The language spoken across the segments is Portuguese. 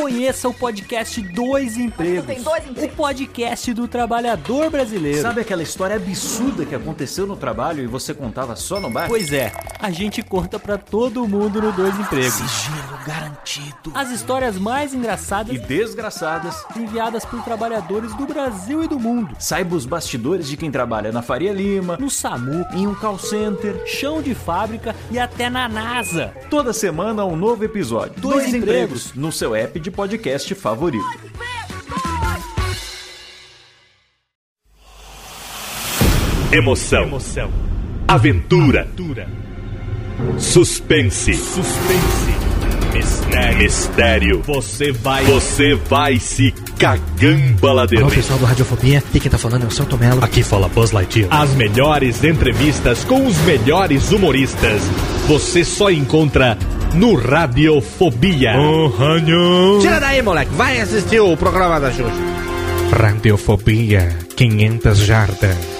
Conheça o podcast Dois Empregos. Tem dois empregos. O podcast do trabalhador brasileiro. Sabe aquela história absurda que aconteceu no trabalho e você contava só no bar? Pois é, a gente conta pra todo mundo no Dois Empregos. Sigilo garantido. As histórias mais engraçadas E desgraçadas. enviadas por trabalhadores do Brasil e do mundo. Saiba os bastidores de quem trabalha na Faria Lima, No SAMU, em um call center. chão de fábrica e até na NASA. Toda semana um novo episódio. Dois empregos. no seu app de podcast favorito. Emoção. Aventura. Suspense. Mistério. Mistério. Você vai. Você vai se cagambaladeiro. Alô, pessoal do Radiofobia, aqui quem tá falando é o Celto Melo. Aqui fala Buzz Lightyear. As melhores entrevistas com os melhores humoristas. Você só encontra no Radiofobia. Tira daí, moleque, vai assistir o programa da Xuxa. Radiofobia 500 jardas.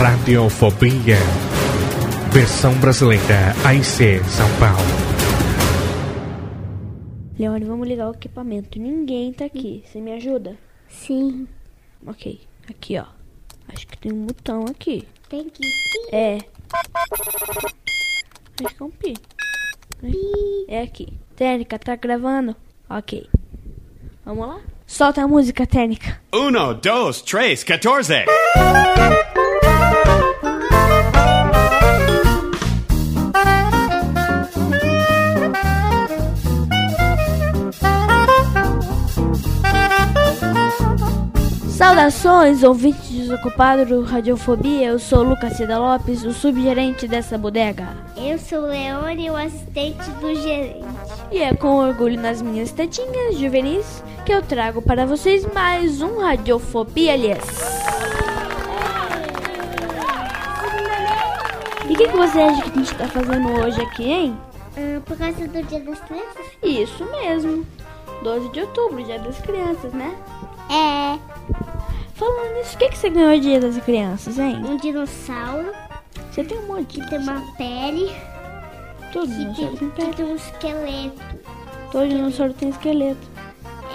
Radiofobia. Versão brasileira AIC São Paulo. Leone, vamos ligar o equipamento. Ninguém tá aqui. Você me ajuda? Sim, Ok. Aqui, ó. Acho que tem um botão aqui. tem que É. Acho que é um pi. É aqui. Técnica, tá gravando? Ok. Vamos lá? Solta a música, técnica. Uno, dos, tres, catorce. Saudações, ouvintes desocupados do Radiofobia. Eu sou Lucas Cida Lopes, o subgerente dessa bodega. Eu sou Leone, o assistente do gerente. E é com orgulho nas minhas tetinhas juvenis que eu trago para vocês mais um Radiofobia, aliás. E o que, que você acha que a gente tá fazendo hoje aqui, hein? Ah, por causa do Dia das Crianças? Isso mesmo. 12 de outubro, dia das crianças, né? É Falando nisso, o que, que você ganhou dia das crianças, hein? um dinossauro Você tem um monte que de tem uma pele, Todo que dinossauro tem tem, que pele. tem um esqueleto. Todo dinossauro tem esqueleto.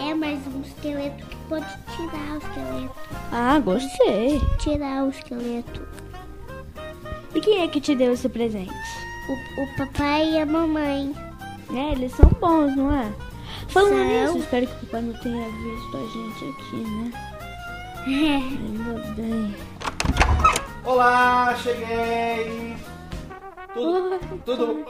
É, mas um esqueleto que pode tirar o esqueleto. Ah, gostei. Tirar o esqueleto. E quem é que te deu esse presente? O, o papai e a mamãe. É, eles são bons, não é? Falando São. nisso, espero que o papai não tenha visto a gente aqui, né? Ainda bem. Olá, cheguei! Tudo. Tudo.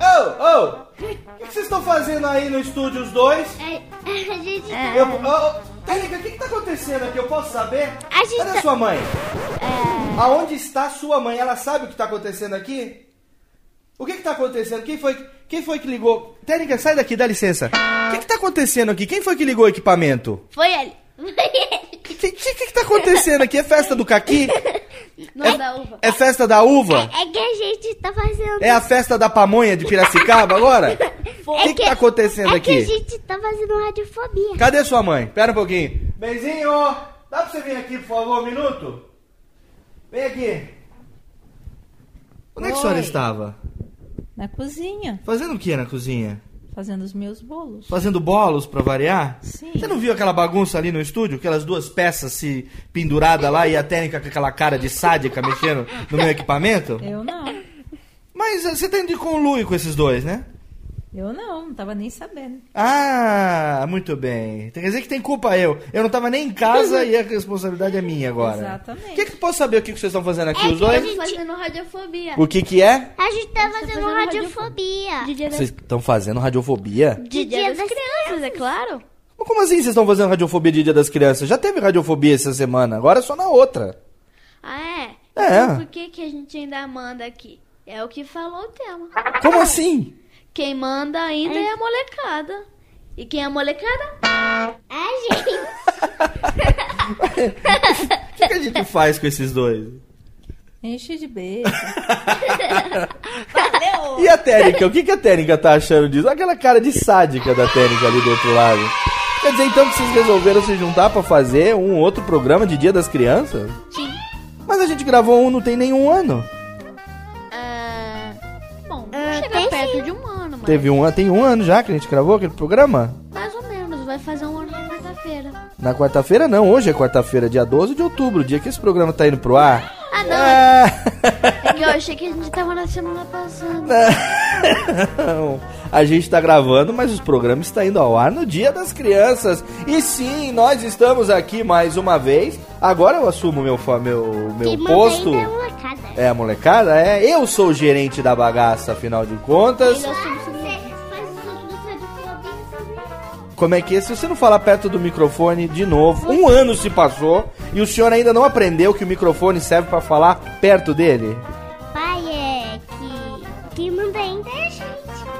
Ô, ô! O que vocês estão fazendo aí no estúdio, os dois? É, a gente É. Eu. Ô, ô, Tênica, o que, que tá acontecendo aqui? Eu posso saber? A gente Cadê tá- sua mãe? Aonde está sua mãe? Ela sabe o que tá acontecendo aqui? O que que tá acontecendo? Quem foi, quem foi que ligou? Tênica, sai daqui, dá licença. O que que tá acontecendo aqui? Quem foi que ligou o equipamento? Foi ele. O que, que, que que tá acontecendo aqui? É festa do caqui? Não é da uva. É festa da uva? É que a gente tá fazendo. É a festa da pamonha de Piracicaba agora? O que, que tá acontecendo é que a aqui? gente tá fazendo radiofobia. Cadê sua mãe? Pera um pouquinho. Benzinho, dá pra você vir aqui, por favor, um minuto? Vem aqui. Onde é que a senhora Oi. estava? Na cozinha, Fazendo o que na cozinha? Fazendo os meus bolos. Fazendo bolos pra variar? Sim. Você não viu aquela bagunça ali no estúdio? Aquelas duas peças se penduradas lá e a técnica com aquela cara de sádica mexendo no meu equipamento? Eu não. Mas eh, você tem de conluio com esses dois, né? Eu não, não tava nem sabendo. Ah, muito bem. Quer dizer que tem culpa eu. Eu não tava nem em casa e a responsabilidade é minha agora. Exatamente. O que, que posso saber o que, que vocês estão fazendo aqui, É os que a dois? gente- Fazendo radiofobia. O que que é? A gente tá fazendo fazendo radiofobia. Dia das, Vocês estão fazendo radiofobia? de dia das crianças, é claro. Mas Como assim vocês estão fazendo radiofobia de Dia das Crianças? Já teve radiofobia essa semana, agora é só na outra. Ah, é? É. Então por que, que a gente ainda manda aqui? É o que falou o tema. Como assim? Quem manda ainda é a molecada. E quem é a molecada? A gente. O que, que a gente faz com esses dois? Enche de beijo. E a Tênica? O que, que a Tênica tá achando disso? Olha aquela cara de sádica da Tênica ali do outro lado. Quer dizer então que vocês resolveram se juntar pra fazer um outro programa de Dia das Crianças? Sim. Mas a gente gravou um não tem nenhum ano. Teve um ano, tem um ano já que a gente gravou aquele programa? mais ou menos. Vai fazer um ano na quarta-feira. Na quarta-feira não, hoje é quarta-feira, dia 12 de outubro, dia que esse programa tá indo pro ar. Ah, não. É que eu achei que a gente tava na semana passada. não. A gente tá gravando, mas os programas estão indo ao ar no Dia das Crianças. E sim, nós estamos aqui mais uma vez. Agora eu assumo meu, meu, meu Quem manda posto. ainda é molecada. É a molecada? É. Eu sou o gerente da bagaça, afinal de contas. Você faz Como é que é? Se você não falar perto do microfone de novo, um ano se passou e o senhor ainda não aprendeu que o microfone serve pra falar perto dele? Pai, é que quem manda ainda é a gente.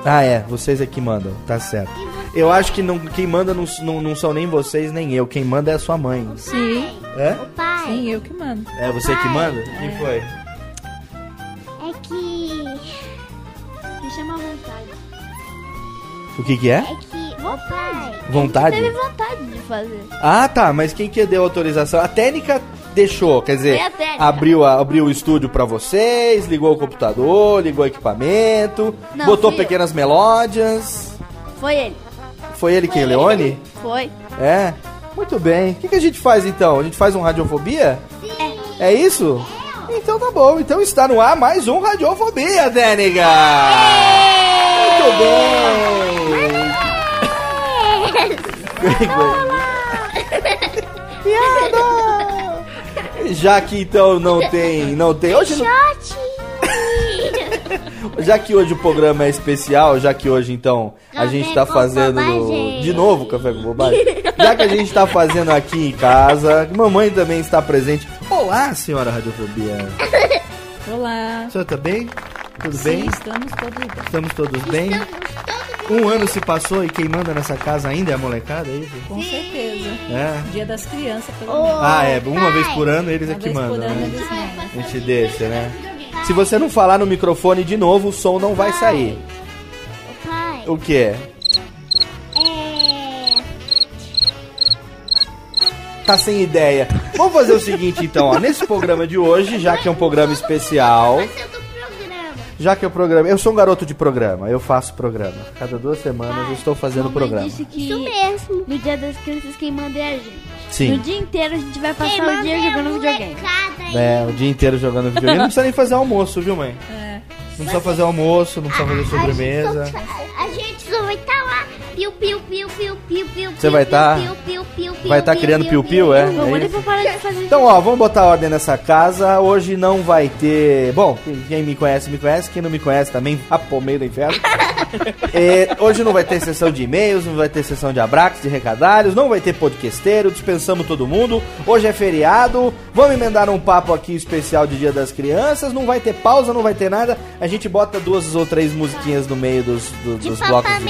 Ah, é, vocês é que mandam, tá certo. Eu acho que não, quem manda não, não, não são nem vocês nem eu, quem manda é a sua mãe. Sim, É? Pai, sim, eu que mando. É você que manda? Quem foi? é que. Me chama à vontade. O que que é? É que. Pai, Vontade? Teve vontade de fazer. Ah, tá, mas quem que deu autorização? A técnica deixou, quer dizer, a abriu, a- abriu o estúdio pra vocês, ligou o computador, ligou o equipamento, Não, botou fui eu. pequenas melódias. Foi ele. Foi ele quem, Leone? Foi. É. Muito bem. O que, que a gente faz então? A gente faz um Radiofobia? É. É isso? Então tá bom. Então está no ar mais um Radiofobia, Técnica! Muito bem! Piada! Já que então não tem. Não tem. Hoje não-! Já que hoje o programa é especial, já que hoje então a Café gente tá fazendo. bobagem. De novo, café com bobagem. já que a gente tá fazendo aqui em casa, mamãe também está presente. Olá, senhora Radiofobia. Olá. A senhora tá bem? Tudo Sim, bem? estamos todos bem. Estamos todos bem? Um ano se passou e quem manda nessa casa ainda é a molecada, é isso? Com certeza. É. Dia das crianças, pelo menos. Ah, é. Uma vez por ano eles é Uma que vez por mandam. ano né? A gente deixa, né? Se você não falar no microfone de novo, o som não vai sair. Pai, O que é? é. Tá sem ideia. Vamos fazer o seguinte então, ó. Nesse programa de hoje, já que é um programa especial, já que o programa. Eu sou um garoto de programa, eu faço programa. Cada duas semanas eu estou fazendo Mamãe programa. disse que Isso mesmo. no dia das crianças quem manda é a gente. No Sim. dia inteiro a gente vai Quem passar o manda dia é a jogando videogame. É, o dia inteiro jogando videogame. Não precisa nem fazer almoço, viu, mãe? É. Não precisa fazer almoço, não precisa fazer sobremesa. A gente Piu, piu, piu, piu, piu, piu. Você vai tá- piu, piu, Vai estar piu, criando piu-piu, é? Vamos É parar de fazer Então, ó, vamos botar ordem nessa casa. Hoje não vai ter. Bom, quem me conhece, me conhece. Quem não me conhece também, pro meio do inferno. É, hoje não vai ter sessão de e-mails, não vai ter sessão de abraços, de recadalhos, não vai ter podcasteiro, dispensamos todo mundo. Hoje é feriado, vamos emendar um papo aqui especial de Dia das Crianças. Não vai ter pausa, não vai ter nada. A gente bota duas ou três musiquinhas no meio dos, do- De dos blocos de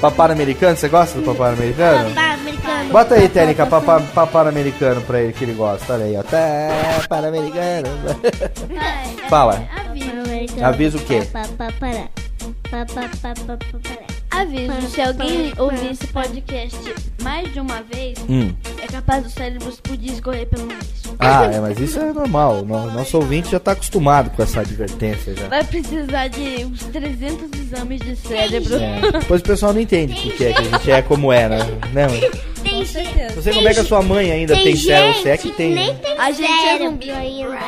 Americano. Papar americano, você gosta do papar americano? Papá americano. Bota aí, Técnica, papá, papá americano pra ele que ele gosta. Olha aí, ó. Tá, para americano. Fala. Avisa o quê? Pá, pá, Aviso, se alguém ouvir esse podcast mais de uma vez, Hum. é capaz do cérebro explodir e escorrer pelo nariz. Ah, é, mas isso é normal. No- Nosso ouvinte já tá acostumado com essa advertência já. Vai precisar de uns 300 exames de cérebro. É. Depois o pessoal não entende o que, é, que a gente é como é, né? né? Tem gente. Você como é que a sua mãe ainda tem, cérebro? Se é que gente tem. nem né? tem A gente é cérebro zumbi. ainda.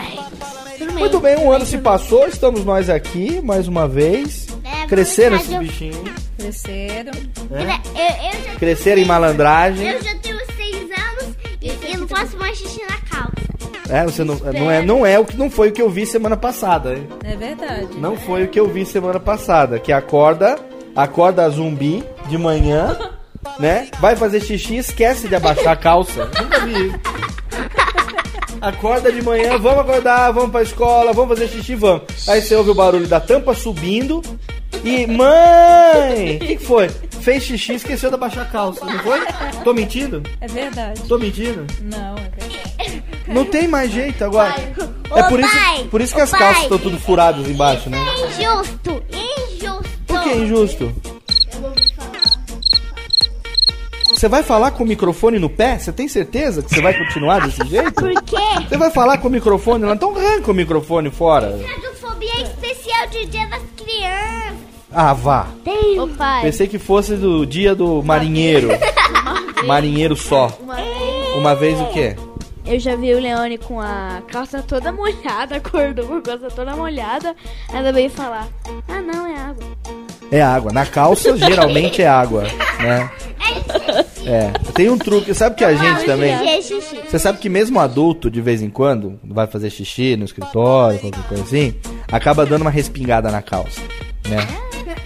Muito bem, um ano se passou, estamos nós aqui, mais uma vez. É, Cresceram mas esses bichinhos. Cresceram. né? Eu, eu já Cresceram em malandragem. Eu já tenho seis anos e eu não faço mais xixi na calça. É, você não, não, é, não é o que não foi o que eu vi semana passada. hein? É verdade. Não foi o que eu vi semana passada. Que acorda, acorda zumbi de manhã, né? Vai fazer xixi e esquece de abaixar a calça. Nunca vi isso. Acorda de manhã, vamos acordar, vamos pra escola, vamos fazer xixi, vamos. Aí você ouve o barulho da tampa subindo e. Mãe! O que, que foi? fez xixi e esqueceu de abaixar a calça, não foi? Tô mentindo? É verdade. Tô mentindo? Não, é verdade. Não tem mais jeito agora. Ô, É por isso, pai, por isso que as calças estão tudo furadas embaixo, né? É injusto, injusto. Por que é injusto? Você vai falar com o microfone no pé? Você tem certeza que você vai continuar desse jeito? Por quê? Você vai falar com o microfone lá? Então arranca o microfone fora. Radiofobia é especial de Dia das Crianças. Ah, vá. Tem. Ô pai, Pensei que fosse do dia do marinheiro. Marinheiro só. Uma vez o quê? eu já vi o Leone com a calça toda molhada, acordou com a calça toda molhada. Ainda veio falar: Ah, não, é água. É água. Na calça, geralmente é água, né? É. Tem um truque. Sabe que a gente também... É xixi. Você sabe que mesmo adulto, de vez em quando, vai fazer xixi no escritório, qualquer coisa assim, acaba dando uma respingada na calça, né?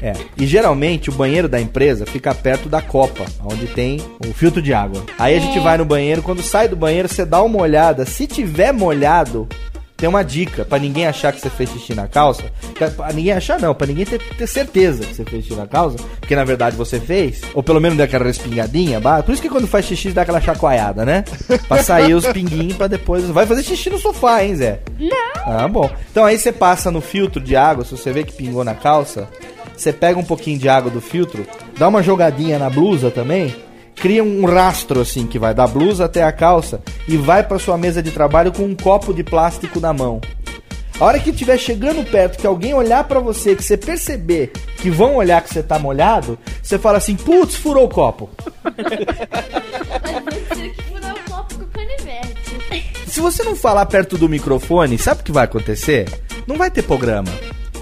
É. E geralmente o banheiro da empresa fica perto da copa, onde tem o filtro de água. Aí a gente vai no banheiro, quando sai do banheiro, você dá uma olhada. Se tiver molhado, tem uma dica pra ninguém achar que você fez xixi na calça. Pra ninguém achar não, pra ninguém ter, ter certeza que você fez xixi na calça, porque na verdade você fez, ou pelo menos deu aquela respingadinha, bah, por isso que quando faz xixi dá aquela chacoalhada, né? Pra sair os pinguinhos pra depois. Vai fazer xixi no sofá, hein, Zé? Não. Ah, bom. Então aí você passa no filtro de água, se você vê que pingou na calça, você pega um pouquinho de água do filtro, dá uma jogadinha na blusa também, cria um rastro assim que vai da blusa até a calça e vai pra sua mesa de trabalho com um copo de plástico na mão. A hora que estiver chegando perto, que alguém olhar pra você, que você perceber que vão olhar que você tá molhado, você fala assim: "Putz, furou o copo". Se você não falar perto do microfone, sabe o que vai acontecer? Não vai ter programa.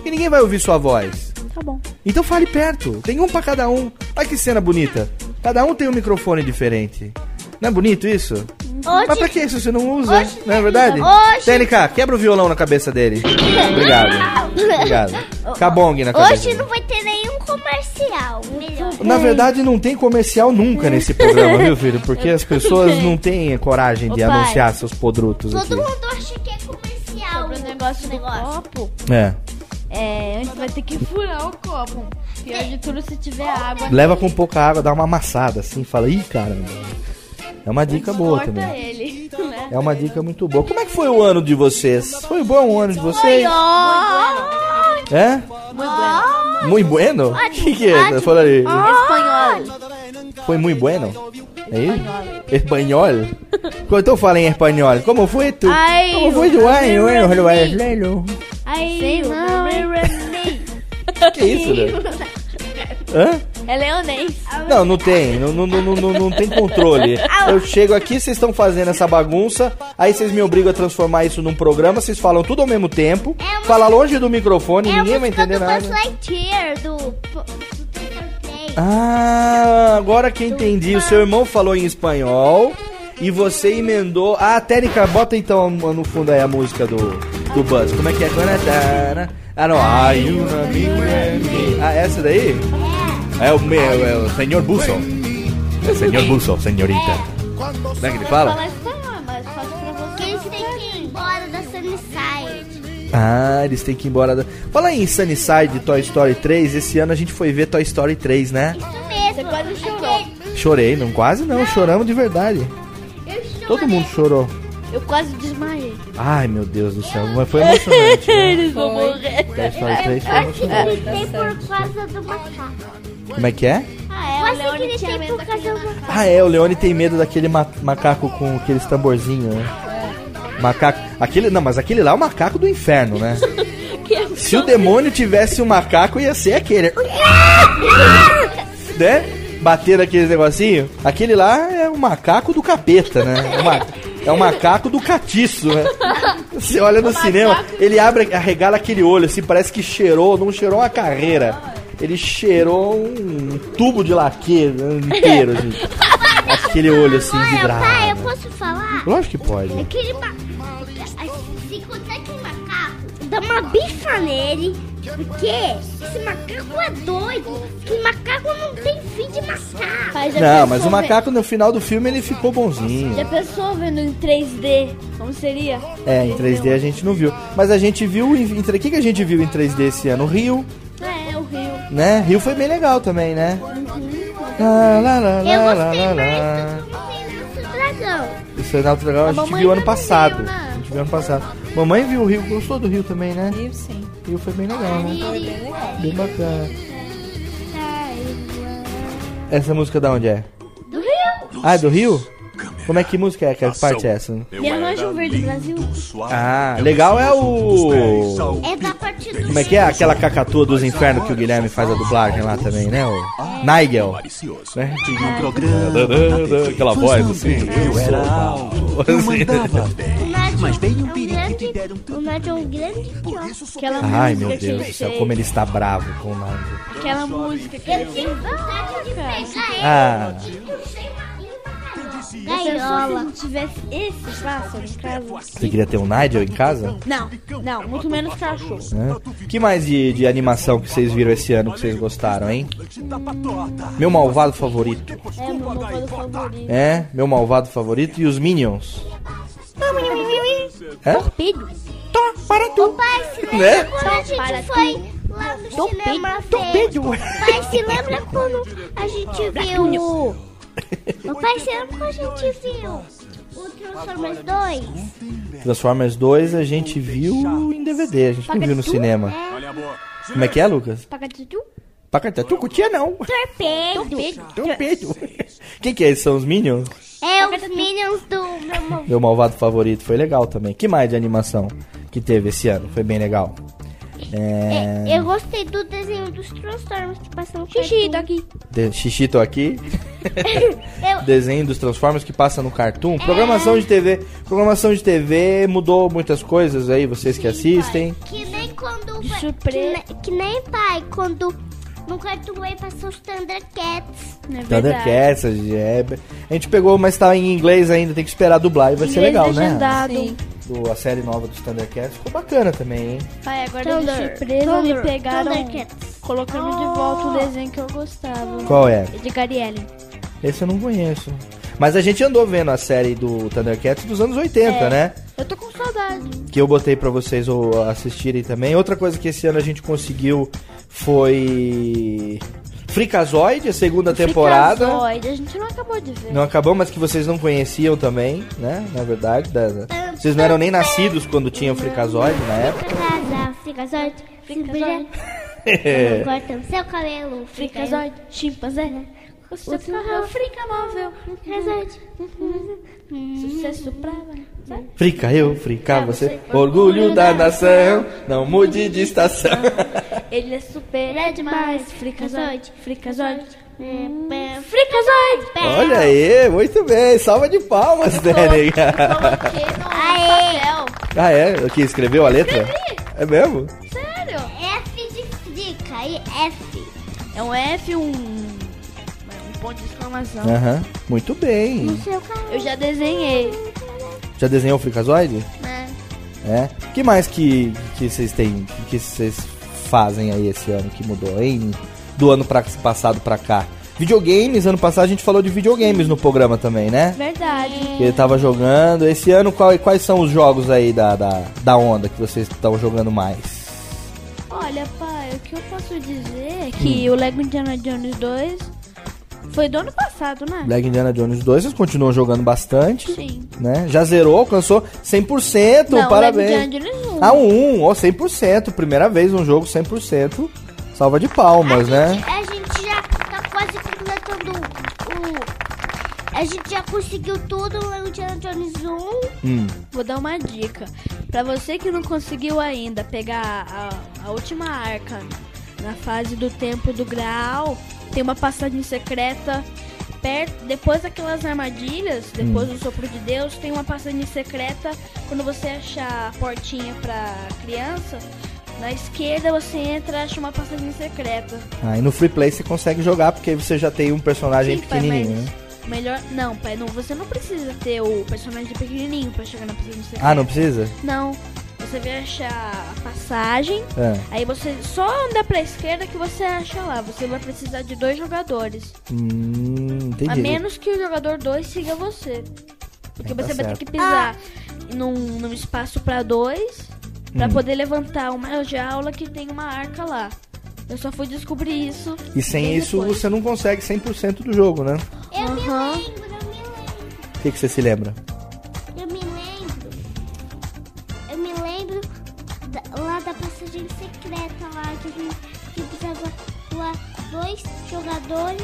E ninguém vai ouvir sua voz. Tá bom. Então fale perto. Tem um pra cada um. Olha que cena bonita. Cada um tem um microfone diferente. Não é bonito isso? Mas pra que isso você não usa? Oxe, não é verdade? oxe. TNK, quebra o violão na cabeça dele. Obrigado. Obrigado. Cabong na cabeça. Hoje não vai ter nenhum comercial. Melhor. Na verdade, não tem comercial nunca nesse programa, viu, filho? Porque as pessoas não têm coragem de Ô, pai. anunciar seus podrutos aqui. Todo mundo acha que é comercial. Sobre o negócio do copo, É. é, antes vai ter que furar o copo. Pior de tudo se tiver água. Leva com pouca água, dá uma amassada assim, fala, ih, caramba. É uma dica boa também. ele. né? É uma dica muito boa. Como é que foi o ano de vocês? Foi bom o ano de vocês? É? Muito bueno? O que, que é? Fala aí. Espanhol. Foi muito bueno? É isso? Espanhol? Então fala em espanhol. Como foi tu? Ai, Como foi tu ano, ano brasileiro? Ai, não. Que isso, né? Hã? É leonês. Não, não tem. Não, não, não, não, não tem controle. Eu chego aqui, vocês estão fazendo essa bagunça, aí vocês me obrigam a transformar isso num programa, vocês falam tudo ao mesmo tempo, É fala longe do microfone, É ninguém vai entender do Buzz nada. Lightyear, do... Ah, agora que entendi. O seu irmão falou em espanhol e você emendou. Ah, Técnica, bota então no fundo aí a música do, do Buzz. Como é que é? Ah, não. Ai, um amigo é Ah, essa daí? É o meu, é o senhor Busso. É senhor Busso, senhorita. Como é que ele fala? Eles têm que ir embora da Sunnyside. Ah, eles têm que ir embora. Da... Fala aí em Sunnyside, Toy Story 3. Esse ano a gente foi ver Toy Story 3, né? Isso mesmo. Você quase chorou. Chorei, não quase não, choramos de verdade. Eu chorei. Todo mundo chorou. Eu quase desmaiei. Ai, meu Deus do céu, mas foi emocionante. né? Eles vão morrer. Toy Story 3 foi emocionante. gritei por causa do macaco. Como é que é? Ah, é, o Leone tinha medo daquele macaco. Ah, é, o Leone tem medo daquele ma- macaco com aqueles tamborzinhos, né? Macaco. Aquele, não, mas aquele lá é o macaco do inferno, né? Se o demônio tivesse um macaco, ia ser aquele. né? Bater aquele negocinho. Aquele lá é o macaco do capeta, né? É, uma- é o macaco do catiço, né? Você olha no cinema, ele abre, arregala aquele olho assim, parece que cheirou, não cheirou uma carreira. Ele cheirou um tubo de laque inteiro, assim. Aquele olho assim, Olha, pai, eu vidrado. posso falar? Lógico que pode. Aquele macaco. Se encontrar aquele macaco, dá uma bifa nele. Porque esse macaco é doido. Que macaco não tem fim de macaco. Pai, Não, mas o ver- macaco no final do filme ele ficou bonzinho. Já pensou vendo em 3D? Como seria? É, em 3D a gente não viu. Mas a gente viu em. em- O que, que a gente viu em 3D esse ano? Rio. Né? Rio foi bem legal também, né? Lá, lá, lá, Eu lá, lá, gostei lá, mais do Mamãe Nosso Dragão. Na outra legal a A gente viu ano passado. viu? A gente viu ano passado. Mamãe viu o Rio, gostou do Rio também, né? Rio, sim. Rio foi bem legal, né? Foi bem legal. Bem bacana. Essa música da onde é? Do Rio. Ah, é do Rio? Como é que música é? Que parte é essa? Minha Anjo Verde Brasil. Ah, legal é o. É da parte do Como é que é? Aquela cacatua dos infernos que o Guilherme faz a dublagem lá também, né? O Nigel. Né? Aquela voz assim. Eu era alto, eu mandava bem. Mas veio um é perigo grande, que deram O Nádio é um grande. Aquela Ai música meu Deus do céu, como ele está bravo com o Nigel. Aquela música que ele fez. Vontade de pegar ele. Ah, Gaiola. não tivesse esse pássaro em casa. você queria ter um Nigel em casa? Não, não, muito menos cachorro. Né? que mais de, de animação que vocês viram esse ano que vocês gostaram, hein? Meu malvado favorito. É o meu malvado favorito. É, meu malvado favorito e os Minions. É? Torpedo. para O pai se lembra Né? quando a gente foi lá no cinema ver... Pai, se lembra quando a gente viu... O pai, se lembra quando a gente viu o Transformers 2? Transformers 2 a gente viu em DVD, a gente não viu no cinema. Como é que é, Lucas? Pacatutu. Pacatatu curtia não. Torpedo. Torpedo. Quem que é? São os Minions? É os Minions do. Meu malvado favorito foi legal também. Que mais de animação que teve esse ano? Foi bem legal. É... É, eu gostei do desenho dos Transformers que passam no Xixi, tá Cartoon. aqui. De... Xixito aqui. Eu, Desenho dos Transformers que passa no Cartoon. Programação de TV. Programação de TV mudou muitas coisas aí, vocês que assistem. Que nem quando. De surpresa. Que, ne- que nem pai, quando no Cartoon Way passou os Thundercats. Não é verdade. Thundercats, é... a gente pegou, mas tá em inglês ainda, tem que esperar dublar e vai ser Inglês legal, né? Sim. Do, a série nova dos Thundercats ficou bacana também, hein? Pai, agora Thunder- de surpresa me Thunder- pegaram Thundercats. colocando de volta o desenho que eu gostava. Qual é? Edgar Allen. Esse eu não conheço. Mas a gente andou vendo a série do Thundercats dos anos 80, É. né? Eu tô com saudade. Que eu botei pra vocês ou, assistirem também. Outra coisa que esse ano a gente conseguiu foi. Freakazoid, a segunda temporada. Freakazoid, A gente não acabou de ver. Não acabou, mas que vocês não conheciam também, né? Na verdade. da- da- Vocês não eram nem nascidos quando tinha o Freakazoid na época. Casa, Freakazoid, Freakazoid. É. Corta o seu cabelo, Freakazoid, chimpanzé. O seu carro, frica móvel. Freakazoid. Sucesso pra... sabe? Frica eu, frica você, orgulho da nação, não mude de estação. Ele é super, é demais. Hum, É, Freakazoid. Olha aí, muito bem, salva de palmas. Coloquei no papel. Ah, é? O que escreveu a letra? É mesmo? Sério? F de frica e F. É um F, um... Ponto de exclamação. Aham, muito bem. No seu. Eu já desenhei. Já desenhou o Freakazoid? Né? É. O que mais que que vocês têm, que vocês fazem aí esse ano que mudou, hein? Do ano pra, passado pra cá. Videogames, ano passado a gente falou de videogames no programa também, né? Verdade. Que ele tava jogando. Esse ano, qual- quais são os jogos aí da, da, da onda que vocês estão jogando mais? Olha, pai, o que eu posso dizer é que o Lego Indiana Jones 2 foi do ano passado, né? Lego Indiana Jones 2, vocês continuam jogando bastante, Sim. né? Já zerou, alcançou 100%, Não, parabéns. Lego Indiana Jones 1. Ah, um 1, ó, 100%. Primeira vez um jogo 100%. Salva de palmas, a né? Gente, a gente já tá quase completando o. A gente já conseguiu tudo no Indiana Jones 1. Hum. Vou dar uma dica. Pra você que não conseguiu ainda pegar a, a última arca na fase do tempo do Graal, tem uma passagem secreta perto, depois daquelas armadilhas, depois do sopro de Deus, tem uma passagem secreta quando você achar a portinha pra criança. Na esquerda você entra e acha uma passagem secreta. Aí no Free Play você consegue jogar porque você já tem um personagem Sim, pai, pequenininho, mas né? Melhor. Não, pai, não, você não precisa ter o personagem pequenininho pra chegar na passagem secreta. Ah, não precisa? Não. Você vai achar a passagem, É. aí você só anda pra esquerda que você acha lá. Você vai precisar de dois jogadores. Hum, entendi. A menos que o jogador 2 siga você. Porque É, tá você vai ter que pisar num, num espaço pra dois pra Hum. poder levantar uma jaula que tem uma arca lá. Eu só fui descobrir isso. E sem isso depois. você não consegue 100% do jogo, né? Eu me Aham. lembro, eu me lembro. O que, que você se lembra? Lá da passagem secreta lá que, a gente- que precisava lá dois jogadores,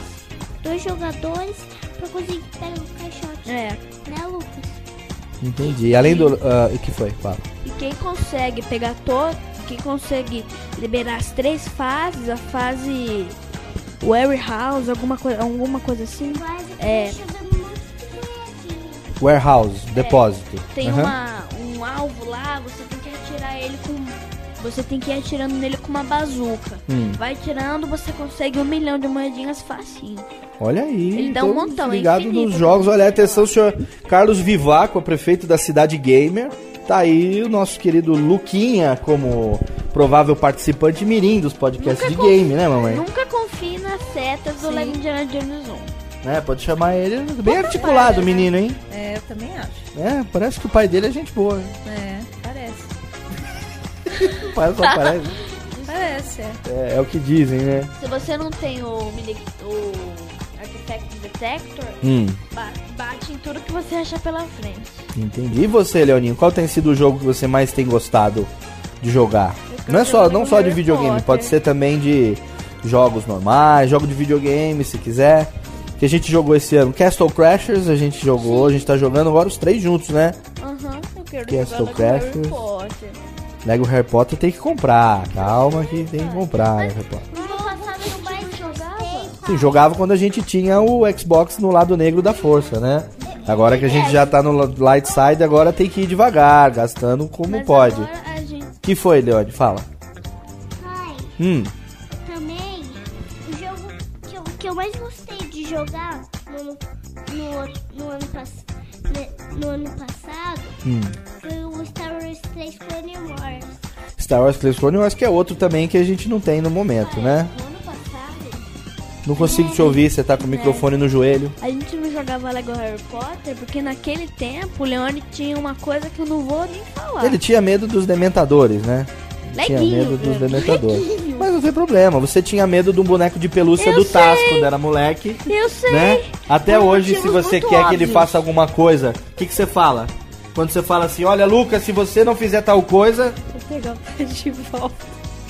dois jogadores pra conseguir pegar o caixote. É. Né, Lucas? Entendi. Além do. O que foi? Fala. E quem consegue pegar todo. Quem consegue liberar as três fases, a fase warehouse, alguma, coisa alguma coisa assim. Quase que É. Warehouse, depósito. É, Tem Aham. uma, um alvo lá, você Você tem que ir atirando nele com uma bazuca. Hum. Vai tirando, você consegue um milhão de moedinhas facinho. Olha aí. Ele dá um todos montão, é Ligado infinito. nos jogos. Olha, atenção, senhor Carlos Vivaco, prefeito da cidade gamer. Tá aí o nosso querido Luquinha como provável participante mirim dos podcasts de game, né, mamãe? Nunca confie nas setas do Lego Indiana Jones 1. É, pode chamar ele. Bem articulado o menino, hein? É, eu também acho. É, parece que o pai dele é gente boa. né? É, parece. Só parece. Parece, é. É, é o que dizem, né? Se você não tem o, mini- o Artifact Detector, Hum, ba- bate em tudo que você achar pela frente. entendi. E você, Leoninho, qual tem sido o jogo que você mais tem gostado de jogar? Não é só, não só de videogame, Potter. pode ser também de jogos normais, jogo de videogame, se quiser. Que a gente jogou esse ano Castle Crashers, a gente jogou, a gente tá jogando agora os três juntos, né? Aham, eu quero Castle jogar Lego Harry Crashers. Potter. Lego Harry Potter tem que comprar, calma que tem que comprar Harry Potter. No passado eu mais gostei. Sim, jogava quando a gente tinha o Xbox no lado negro da força, né? Agora que a gente já tá no light side, agora tem que ir devagar, gastando como Mas pode. gente... que foi, Leone? Fala. Pai, Hum, também, o jogo que eu, que eu mais gostei de jogar no, no, no, ano, pass, ne- no ano passado hum. O Star Wars 3 Clone Wars. Star Wars Clash Clone Wars, que é outro também que a gente não tem no momento, né? No ano passado, Não consigo te ouvir, você tá com o microfone no joelho. A gente não jogava Lego Harry Potter porque naquele tempo o Leone tinha uma coisa que eu não vou nem falar. Ele tinha medo dos dementadores, né? Ele Tinha Leguinho, medo dos né? dementadores. Leguinho. Mas não tem problema, você tinha medo de um boneco de pelúcia Eu do Taz sei. quando era moleque. Eu sei. né? Até Por hoje, se você quer que ele faça alguma coisa, o que, que você fala? Quando você fala assim, olha, Lucas, se você não fizer tal coisa, Vou pegar o de volta.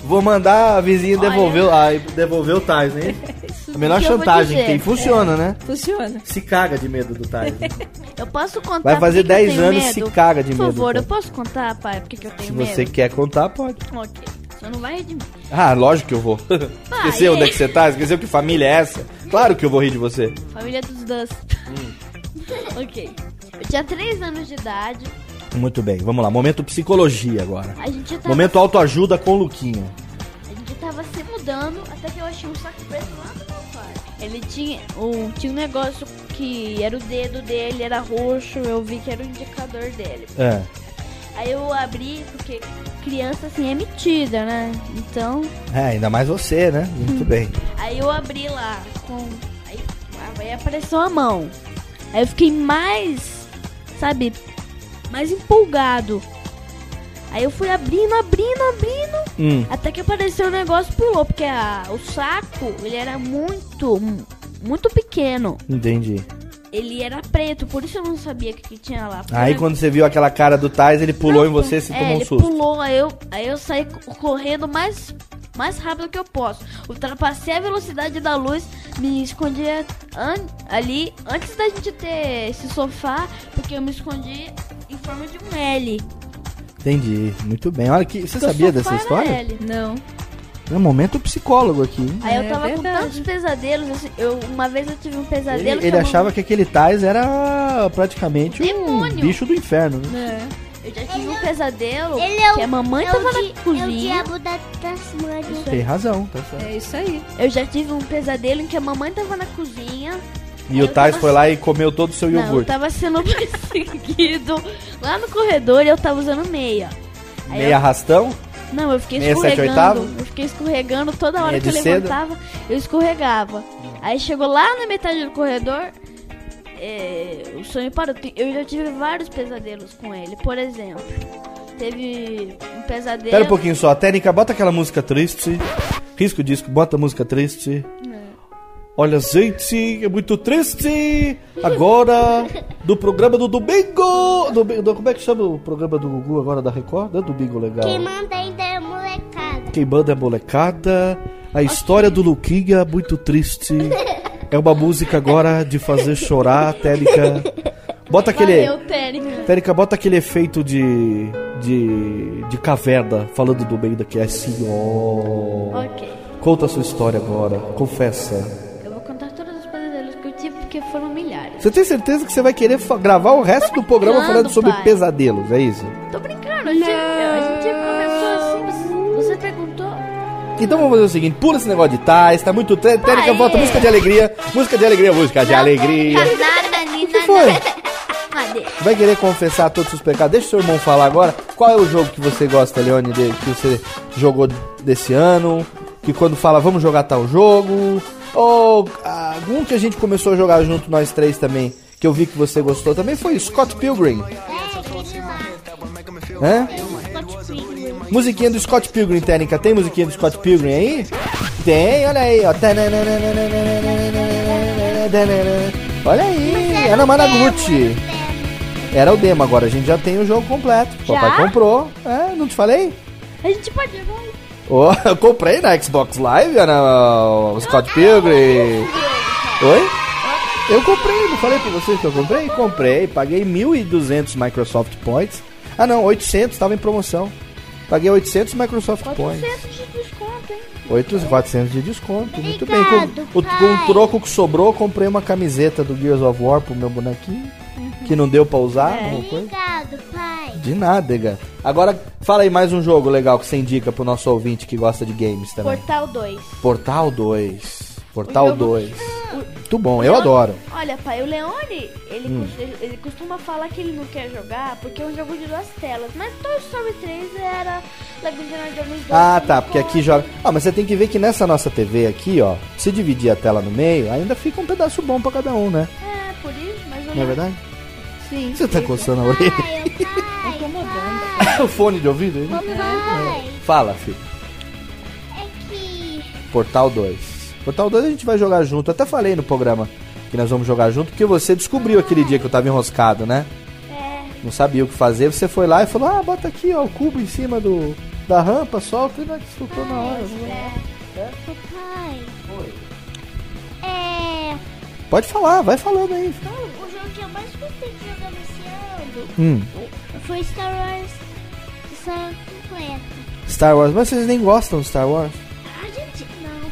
vou mandar a vizinha Olha. devolver, o- ah, devolver o Tais, né? A melhor que chantagem que tem. Funciona, né? Funciona. Se caga de medo do Tais. né? Eu posso contar Vai fazer por que que eu 10 tenho anos, medo? se caga de Por medo, favor, pô. eu posso contar, pai, por que que eu tenho Se medo? você quer contar, pode. Ok. Você não vai rir de mim. Ah, lógico que eu vou. Esqueceu e- onde é que você tá? Esqueceu que família é essa? Claro que eu vou rir de você. Família dos Dust. Hum. ok. Tinha 3 anos de idade. Muito bem, vamos lá. Momento psicologia agora. A gente tava, Momento autoajuda com o Luquinha. a gente tava se mudando até que eu achei um saco preto lá no meu quarto. Ele tinha um, tinha um negócio que era o dedo dele, era roxo. Eu vi que era o indicador dele. É. Aí eu abri, porque criança assim é metida, né? Então, É, ainda mais você, né? Muito bem. aí eu abri lá com. Aí, aí apareceu a mão. Aí eu fiquei mais, sabe, mais empolgado. Aí eu fui abrindo, abrindo, abrindo. Hum. Até que apareceu o negócio pulou, porque a, o saco, ele era muito, muito pequeno. Entendi. Ele era preto, por isso eu não sabia o que, que tinha lá. Aí era- quando você viu aquela cara do Tais, ele pulou em você e se é, tomou um ele susto. pulou, aí eu, aí eu saí co- correndo mais, mais rápido que eu posso. Ultrapassei a velocidade da luz, me escondi an- ali antes da gente ter esse sofá, porque eu me escondi em forma de um L. Entendi. Muito bem. Olha que. Você Porque sabia dessa história? L. Não. É um momento psicólogo aqui. hein? Aí eu É tava com verdade. tantos pesadelos, assim, eu, uma vez eu tive um Ele, pesadelo. que ele a achava que aquele Tais era praticamente um Demônio. bicho do inferno, né? É. Eu já tive um pesadelo ele é o, que a mamãe é o tava di- na É o cozinha. diabo da Tasmania. Tem razão, tá certo. É isso aí. Eu já tive um pesadelo em que a mamãe tava na cozinha. E o eu Tais tava foi lá e comeu todo o seu Não, eu iogurte. tava sendo perseguido lá no corredor e eu tava usando meia. Aí Meia eu- arrastão? Não, eu fiquei escorregando. Eu fiquei escorregando toda hora Meia que eu levantava, eu escorregava. Aí chegou lá na metade do corredor, é, o sonho parou. Eu já tive vários pesadelos com ele. Por exemplo, teve um pesadelo. Pera um pouquinho só. Técnica, bota aquela música triste. Risca o disco, bota a música triste. Olha, gente, é muito triste. Agora, do programa do domingo. Do, do- como é que chama o programa do Gugu agora da Record? Não é domingo legal. Quem manda ainda é a molecada. Quem manda é a molecada. A história do Luquinha, muito triste. É uma música agora de fazer chorar, Térica. Bota aquele. Valeu, Térica. Térica, bota aquele efeito de. de. de caverna falando do meio daqui. É assim, ó. Ok. Conta a sua história agora, confessa. Eu vou contar todos os pesadelos que eu tive, porque foram milhares. Você tem certeza que você vai querer gravar o resto do programa falando sobre pai. pesadelos, é isso? Tô brincando, gente, Então vamos fazer o seguinte, pula esse negócio de tais, tá muito... Té- Térica, Aê. volta, música de alegria, música de alegria, música de alegria. Nada, Nina. que foi? Vai querer confessar todos os pecados? Deixa o seu irmão falar agora. Qual é o jogo que você gosta, Leone, de- que você jogou desse ano? Que quando fala, vamos jogar tal jogo? Ou algum que a gente começou a jogar junto, nós três também, que eu vi que você gostou também, foi Scott Pilgrim. Hã? Musiquinha do Scott Pilgrim, Técnica. Tem musiquinha do Scott Pilgrim aí? Tem, olha aí, ó. Olha aí, Ana Managuchi. Era o demo, agora a gente já tem o jogo completo. Já? Papai comprou. É, não te falei? A gente pode jogar. Ó, eu comprei na Xbox Live, Ana, Scott Pilgrim. Oi? Eu comprei, não falei pra vocês que eu comprei? Comprei, paguei 1.200 Microsoft Points. Ah não, 800, tava em promoção. Paguei 800 Microsoft Points. 400 de desconto, hein? 8, 400 de desconto, muito bem. Obrigado, Com, o, com o troco que sobrou, comprei uma camiseta do Gears of War pro meu bonequinho. Que não deu pra usar. É. Obrigado, pai. De nada, Ega. Agora, fala aí mais um jogo legal que você indica pro nosso ouvinte que gosta de games também. Portal 2. Portal 2. Portal O jogo- 2. Muito bom, eu adoro. Olha, pai, o Leone, ele, Hum. cos- ele, ele costuma falar que ele não quer jogar porque é um jogo de duas telas. Mas Toy Story 3 era Lego Indiana Jones 2. Ah, tá, porque aqui joga. Ah, mas você tem que ver que nessa nossa TV aqui, ó, se dividir a tela no meio, ainda fica um pedaço bom pra cada um, né? É, por isso, mas eu Não é verdade? Sim. Você tá coçando a orelha? Pai, Incomodando. o fone de ouvido? aí? Fala, filho. É que... Portal 2. Portal 2 a gente vai jogar junto. Até falei no programa que nós vamos jogar junto, porque você descobriu aquele dia que eu tava enroscado, né? É, Não sabia o que fazer. Você foi lá e falou: Ah, bota aqui, ó, o cubo em cima do, da rampa, solta e nós soltou na hora. papai. É... Pode falar, vai falando aí. O jogo que eu mais gostei de jogar nesse ano Hum, foi Star Wars Star completo. Star Wars. Mas vocês nem gostam de Star Wars?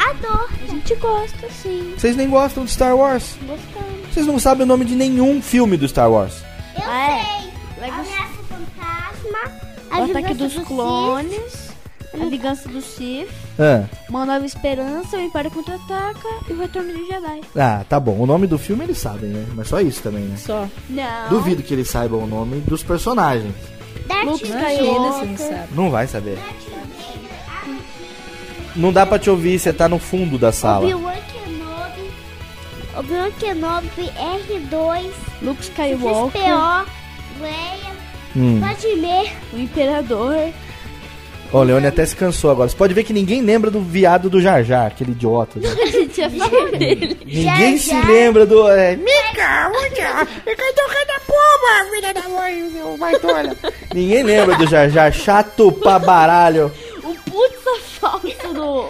A gente não. Adoro. A gente gosta, sim. Vocês nem gostam de Star Wars? Gostamos. Vocês não sabem o nome de nenhum filme do Star Wars. Eu Ah, é? sei. Lego- Ameaça Fantasma. O Ataque dos do Clones, A Vingança do Sith, Ah, Uma Nova Esperança, O Império Contra-Ataca e O Retorno de Jedi. ah, tá bom. O nome do filme eles sabem, né? Mas só isso também, né? Só. Não. Duvido que eles saibam o nome dos personagens. Darth Luke não Skywalker. sabe. Não vai saber. Não dá pra te ouvir, você tá no fundo da sala. Obi-Wan Kenobi. Obi-Wan Kenobi R2. Luke Skywalker, CPO. Leia. Hum. Vladimir. O Imperador. Ó, o Leone até se cansou agora. Você pode ver que ninguém lembra do viado do Jar Jar, aquele idiota. né? A gente ia falar dele. Ninguém Jar se Jar. lembra do. É, ninguém lembra do Jar Jar, chato pra baralho. O puta falso do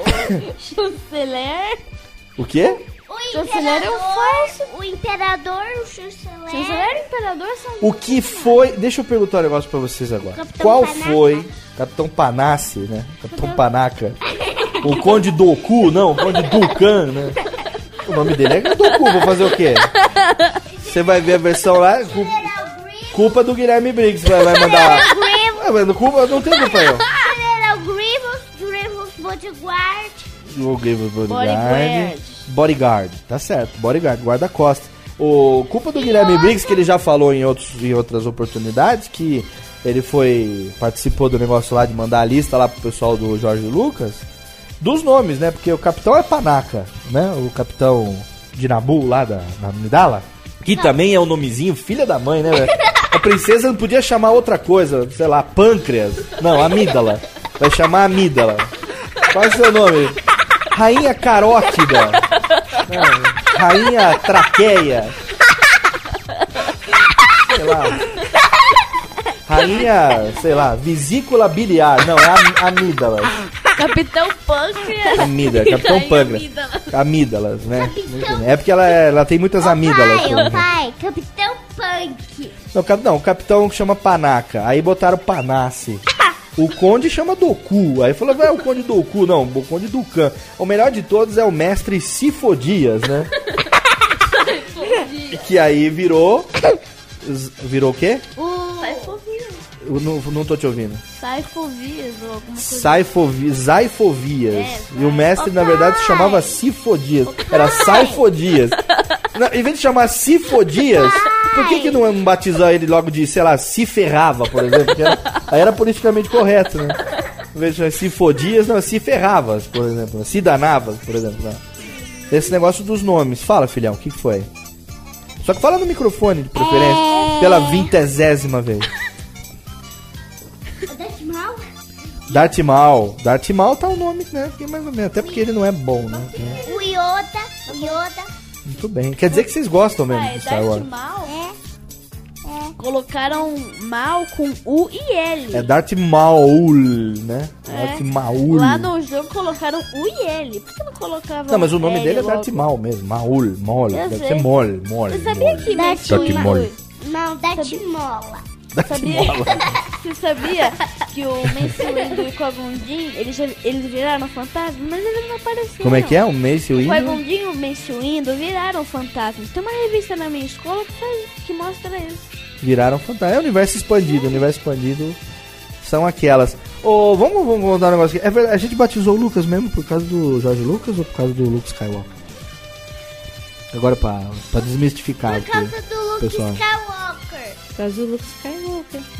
chanceler. O quê? O Chanceler é o falso. O Imperador, o chanceler. Chanceler e Imperador são... O que foi. Deixa eu perguntar um negócio pra vocês agora. Capitão Qual Panaca. foi. Capitão Panace, né? Capitão Panaca. O Conde Doku, não, o Conde Dukan, né? O nome dele é Doku, vou fazer o quê? Você vai ver a versão lá, cu- General Grievous. culpa do Guilherme Briggs, vai, vai mandar. Grievous. Ah, mas culpa não tem culpa eu. Bodyguard. O Grievous Bodyguard. Bodyguard. Tá certo. Bodyguard, guarda-costa. O culpa do Guilherme Briggs, que ele já falou em, outros, em outras oportunidades, que ele foi. participou do negócio lá de mandar a lista lá pro pessoal do Jorge Lucas. Dos nomes, né? Porque o capitão é Panaca, né? O capitão de Nabu lá da, da Amidala. Que também é um nomezinho, filha da mãe, né? velho? A princesa não podia chamar outra coisa, sei lá, pâncreas. Não, amígdala. Vai chamar amígdala. Qual é o seu nome? Rainha carótida. Não, rainha traqueia. Sei lá. Rainha, sei lá, vesícula biliar. Não, é am- amígdalas. Capitão Pâncreas. Amígdala, Capitão Pâncreas. Amígdala. Amígdalas, né? Bem. É porque ela, é- ela tem muitas amígdalas. Pai, por o exemplo. pai, Capitão Punk. Não, não, o capitão chama Panaca. Aí botaram Panace. O conde chama Doku. Aí falou, vai, o conde Doku. Não, o conde Dukan. O melhor de todos é o mestre Sifodias, né? que aí virou. Virou o quê? O... Saifovias. Eu não, não tô te ouvindo. Saifovias ou alguma coisa. Saifovi, Zaifovias. É, e o mestre, Ô, na verdade, se chamava Sifodias. Era Saifodias. Não, em vez de chamar Sifodias, por que, que não batizar ele logo de, sei lá, se ferrava, por exemplo? Porque era- aí era politicamente correto, né? Em vez de chamar Sifodias, não, se ferravas, por exemplo. Se danavas, por exemplo. Não. Esse negócio dos nomes. Fala, filhão, o que, que foi? Só que fala no microfone, de preferência, pela vintesésima vez. Darth Maul? Darth Maul. Maul tá o nome, né? que Mais ou menos. Até porque ele não é bom, né? O Yoda. O Yoda. Muito bem. Quer dizer que vocês gostam mesmo Ah, é de Star Wars. Darth Mal? É. Colocaram mal com U e L. É Darth Maul, né? É. Darth Maul. Lá no jogo colocaram U e L. Por que não colocavam Não, mas o nome L dele é logo? Darth Maul mesmo. Maul, Mol. Eu Deve sei. ser Mol, Mol. Você sabia Mol. que Darth Maul. Não, Darth Mola. Sabia? Você sabia que o Mace Windu e o Qui-Gon eles, já- eles viraram fantasma, mas eles não apareceram. Como é que é? O Mace O Windu? Qui-Gon Jinn e o Mace Windu viraram fantasmas. Tem uma revista na minha escola que, faz, que mostra isso. Viraram fantasma. É o universo expandido. O universo expandido são aquelas. Ô, vamos, vamos contar um negócio aqui. É verdade, a gente batizou o Lucas mesmo por causa do Jorge Lucas ou por causa do Luke Skywalker? Agora pra, pra desmistificar Por aqui, causa do Luke pessoal. Skywalker. Por causa do Luke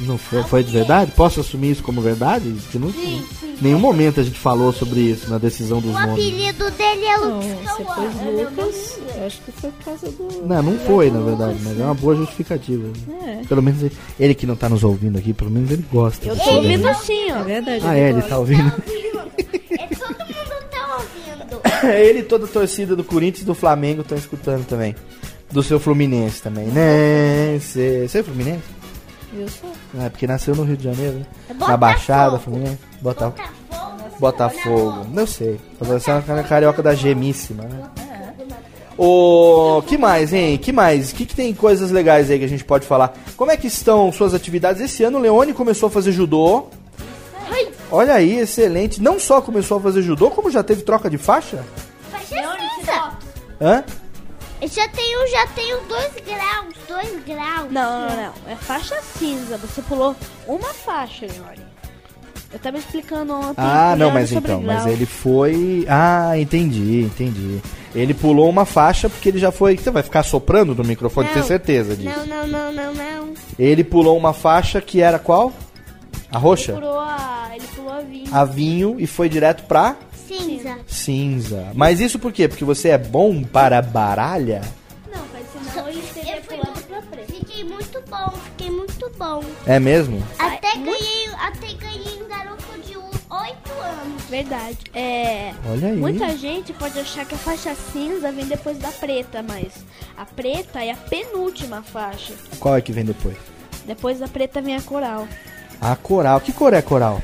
Não foi, foi de verdade? Posso assumir isso como verdade? Que não, Sim, sim. nenhum momento a gente falou sobre isso na decisão dos O nomes. apelido dele é Não, Luke você pôs. Lucas, eu acho que foi por causa do... Não, não foi, na verdade, mas é uma boa justificativa. É. Pelo menos ele- ele que não tá nos ouvindo aqui, pelo menos ele gosta. Eu tô ouvindo sim, É ó. verdade. Ah, é, ele tá ouvindo. É todo mundo tá ouvindo. ele e toda a torcida do Corinthians e do Flamengo estão escutando também. Do seu Fluminense também, né? Você você é Fluminense? Eu sou. É porque nasceu no Rio de Janeiro, né? Na Botafogo. Baixada, Fluminense. Bota, Botafogo. Botafogo. Não sei. Você é uma carioca da gemíssima, né? O que mais, hein? Que mais? Que, que tem coisas legais aí que a gente pode falar? Como é que estão suas atividades? Esse ano o Leone começou a fazer judô. Olha aí, excelente. Não só começou a fazer judô, como já teve troca de faixa? Faixa cinza. Hã? Eu já tenho, já tenho dois graus, dois graus. Não, não, não. É faixa cinza. Você pulou uma faixa, Leone. Eu tava explicando ontem. Ah, não, mas então, mas grau. ele foi. Ah, entendi, entendi. Ele pulou uma faixa porque ele já foi. Você vai ficar soprando no microfone, Não. ter certeza disso. Não, não, não, não, não. Ele pulou uma faixa que era qual? A roxa? Ele pulou a, ele pulou a vinho. A vinho e foi direto pra Cinza. cinza. Mas isso por quê? Porque você é bom para baralha? Não, mas senão ele teria Eu fui pulado pra preto. Fiquei muito bom, fiquei muito bom. É mesmo? Até ganhei, até ganhei um garoto de 8 anos. Verdade. É. Olha aí. Muita gente pode achar que a faixa cinza vem depois da preta, mas a preta é a penúltima faixa. Qual é que vem depois? Depois da preta vem a coral. A coral. Que cor é coral?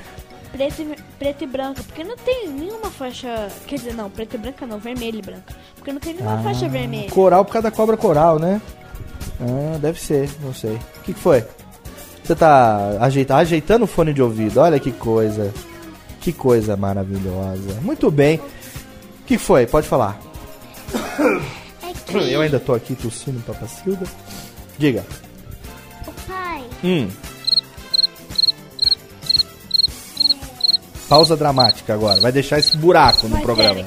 Preto e, preto e branca, porque não tem nenhuma faixa. Quer dizer, não, preto e branca não, vermelho e branca. Porque não tem nenhuma faixa vermelha. Coral por causa da cobra coral, né? Ah, deve ser, não sei. O que, que foi? Você tá ajeita- ajeitando o fone de ouvido, olha que coisa. Que coisa maravilhosa. Muito bem. O que, foi? Pode falar. É Eu ainda tô aqui tossindo, papacilda. Diga. o pai, Hum. Pausa dramática agora. Vai deixar esse buraco no programa.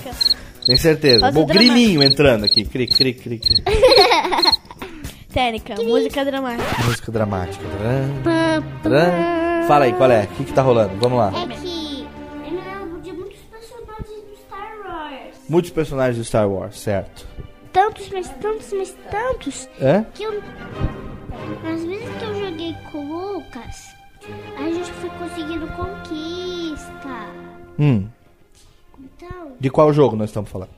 Tem certeza. Pausa O grilinho entrando aqui. Cri, cri, cri, cri. Técnica, música dramática. Música dramática. Tran, tran. Fala aí, qual é? O que, que tá rolando? Vamos lá. é que eu me lembro de muitos personagens do Star Wars. Muitos personagens do Star Wars, certo. Tantos, mas tantos, mas tantos É? que eu. Às vezes que eu joguei com o Lucas, a gente foi conseguindo conquista. Hum. Então, De qual jogo nós estamos falando?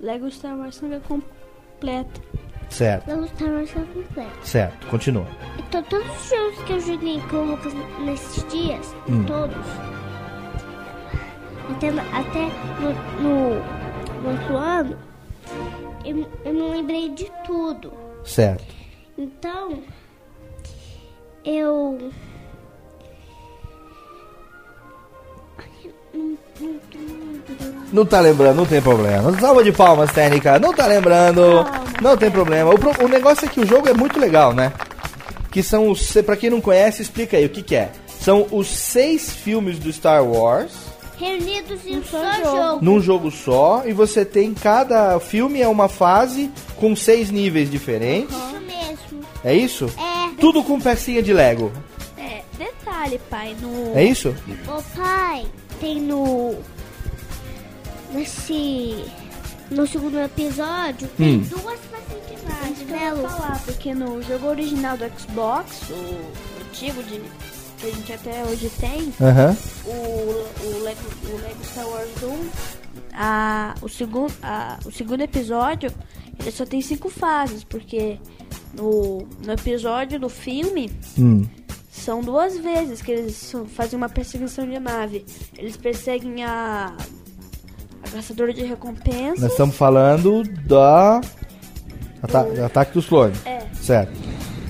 Lego Star Wars Saga completa. Certo, eu Star Wars é completo. certo. Continua. Então, todos os jogos que eu joguei com o Lucas nesses dias, Hum. todos, até, até no, no, outro ano, eu, eu me lembrei de tudo. Certo. Então, eu. Não, tá lembrando, não tem problema. Salva de palmas, técnica. Não tá lembrando. Não tem problema. O, pro- o negócio é que o jogo é muito legal, né? Que são os. Pra quem não conhece, explica aí o que, que é. São os seis filmes do Star Wars Reunidos em um só só jogo. jogo. num jogo só. E você tem cada filme é uma fase com seis níveis diferentes. Isso mesmo. É isso? É. Tudo com pecinha de Lego. É, detalhe, pai, no. É isso? Ô pai, tem no. Nesse. No segundo episódio, tem Hum. duas facilidades, que né, eu Lu? falar, porque no jogo original do Xbox, o antigo de, que a gente até hoje tem, o, o, Lego, o Lego Star Wars 1, a, o, segundo, a, o segundo episódio, ele só tem cinco fases, porque no, no episódio do filme Hum. São duas vezes que eles fazem uma perseguição de nave. Eles perseguem a, a caçadora de recompensas. Nós estamos falando da. Ata- Ataque dos Clones. É. Certo.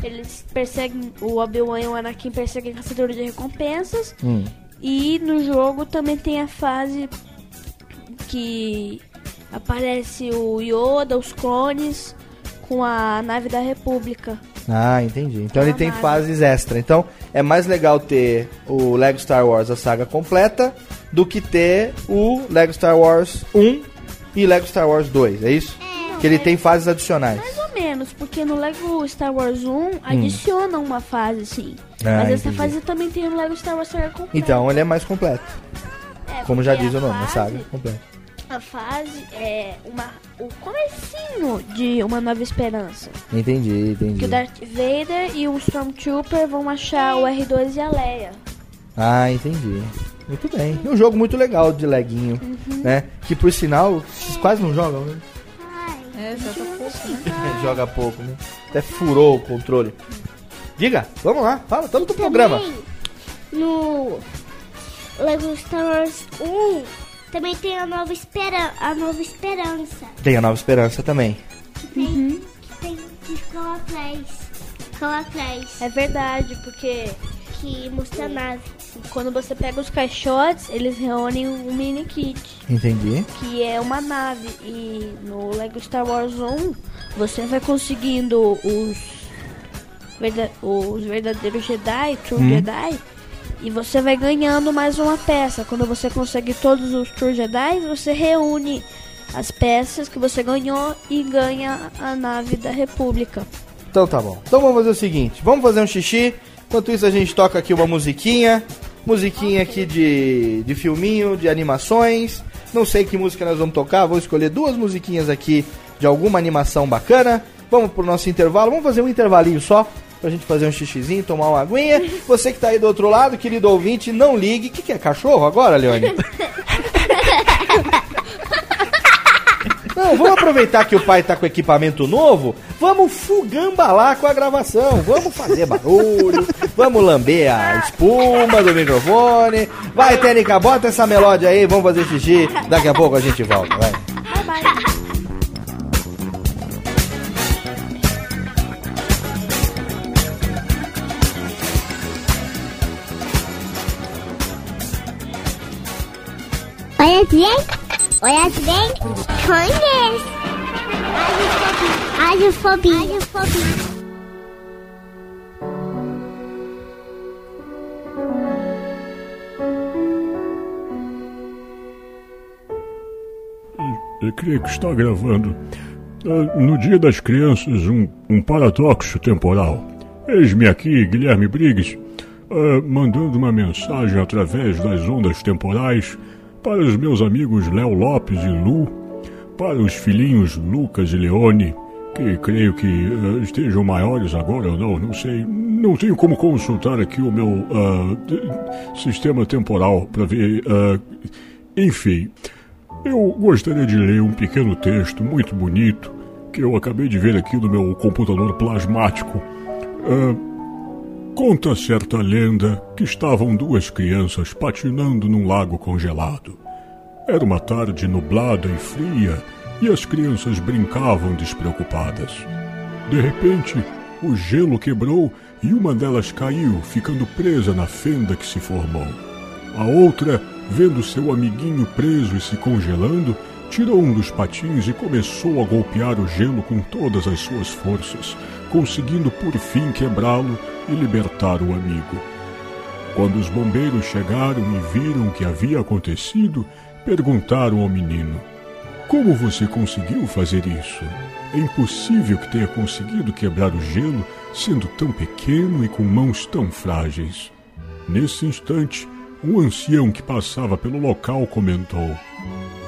Eles perseguem o Obi-Wan e o Anakin perseguem a caçadora de recompensas. Hum. E no jogo também tem a fase que aparece o Yoda, os clones com a nave da República. Ah, entendi. Então É ele tem nave. fases extra. Então é mais legal ter o Lego Star Wars, a saga completa, do que ter o Lego Star Wars 1 e Lego Star Wars 2, é isso? que ele tem fases adicionais. Mais ou menos, porque no Lego Star Wars 1 adiciona uma fase, sim. Hum. Ah, Mas essa entendi. fase também tem no Lego Star Wars Saga completa. Então ele é mais completo. É, Como já diz o nome, a saga completa. A fase é uma, o comecinho de Uma Nova Esperança. Entendi, entendi. Que o Darth Vader e o Stormtrooper vão achar o R2 e a Leia. Ah, entendi. Muito bem. E um jogo muito legal de leguinho, Uhum. né? Que por sinal, vocês quase não jogam, né? É, joga pouco, né? Joga pouco, né? Até furou o controle. Diga, vamos lá, fala, estamos no programa. Também, no Lego Star Wars 1, também tem a Nova, espera a nova Esperança. Tem a Nova Esperança também. Que tem, que tem que fica lá atrás. Atrás. É verdade, porque Que mostra a nave. quando você pega os caixotes, eles reúnem um mini kit, Entendi. que é uma nave. E no Lego Star Wars 1, você vai conseguindo os, verda- os verdadeiros Jedi, True Hum. Jedi, e você vai ganhando mais uma peça. Quando você consegue todos os True Jedi, você reúne as peças que você ganhou e ganha a nave da República. Então tá bom. Então vamos fazer o seguinte, vamos fazer um xixi. Enquanto isso a gente toca aqui uma musiquinha. Musiquinha aqui de, de filminho, de animações. Não sei que música nós vamos tocar, vou escolher duas musiquinhas aqui de alguma animação bacana. Vamos pro nosso intervalo, vamos fazer um intervalinho só. Pra gente fazer um xixizinho, tomar uma aguinha. Você que tá aí do outro lado, querido ouvinte, não ligue. O que, que é? Cachorro agora, Leone? Não, vamos aproveitar que o pai tá com equipamento novo, vamos fugambalar com a gravação, vamos fazer barulho, vamos lamber a espuma do microfone. Vai, Tênica, bota essa melódia aí, vamos fazer xixi, daqui a pouco a gente volta, vai. Olha bem, olha bem, conhece. Radiofobia. Radiofobia. Eu creio que está gravando. Ah, No Dia das Crianças, um, um paradoxo temporal. Eis-me aqui, Guilherme Briggs, ah, mandando uma mensagem através das ondas temporais para os meus amigos Léo Lopes e Lu, para os filhinhos Lucas e Leone, que creio que ah, estejam maiores agora ou não, não sei. Não tenho como consultar aqui o meu d- sistema temporal para ver. ah, Enfim, eu gostaria de ler um pequeno texto muito bonito que eu acabei de ver aqui no meu computador plasmático. Ah, conta certa lenda que estavam duas crianças patinando num lago congelado. Era uma tarde nublada e fria e as crianças brincavam despreocupadas. De repente, o gelo quebrou e uma delas caiu, ficando presa na fenda que se formou. A outra, vendo seu amiguinho preso e se congelando, tirou um dos patins e começou a golpear o gelo com todas as suas forças, conseguindo por fim quebrá-lo e libertar o amigo. Quando os bombeiros chegaram e viram o que havia acontecido, perguntaram ao menino: Como você conseguiu fazer isso? É impossível que tenha conseguido quebrar o gelo sendo tão pequeno e com mãos tão frágeis. Nesse instante, um ancião que passava pelo local comentou: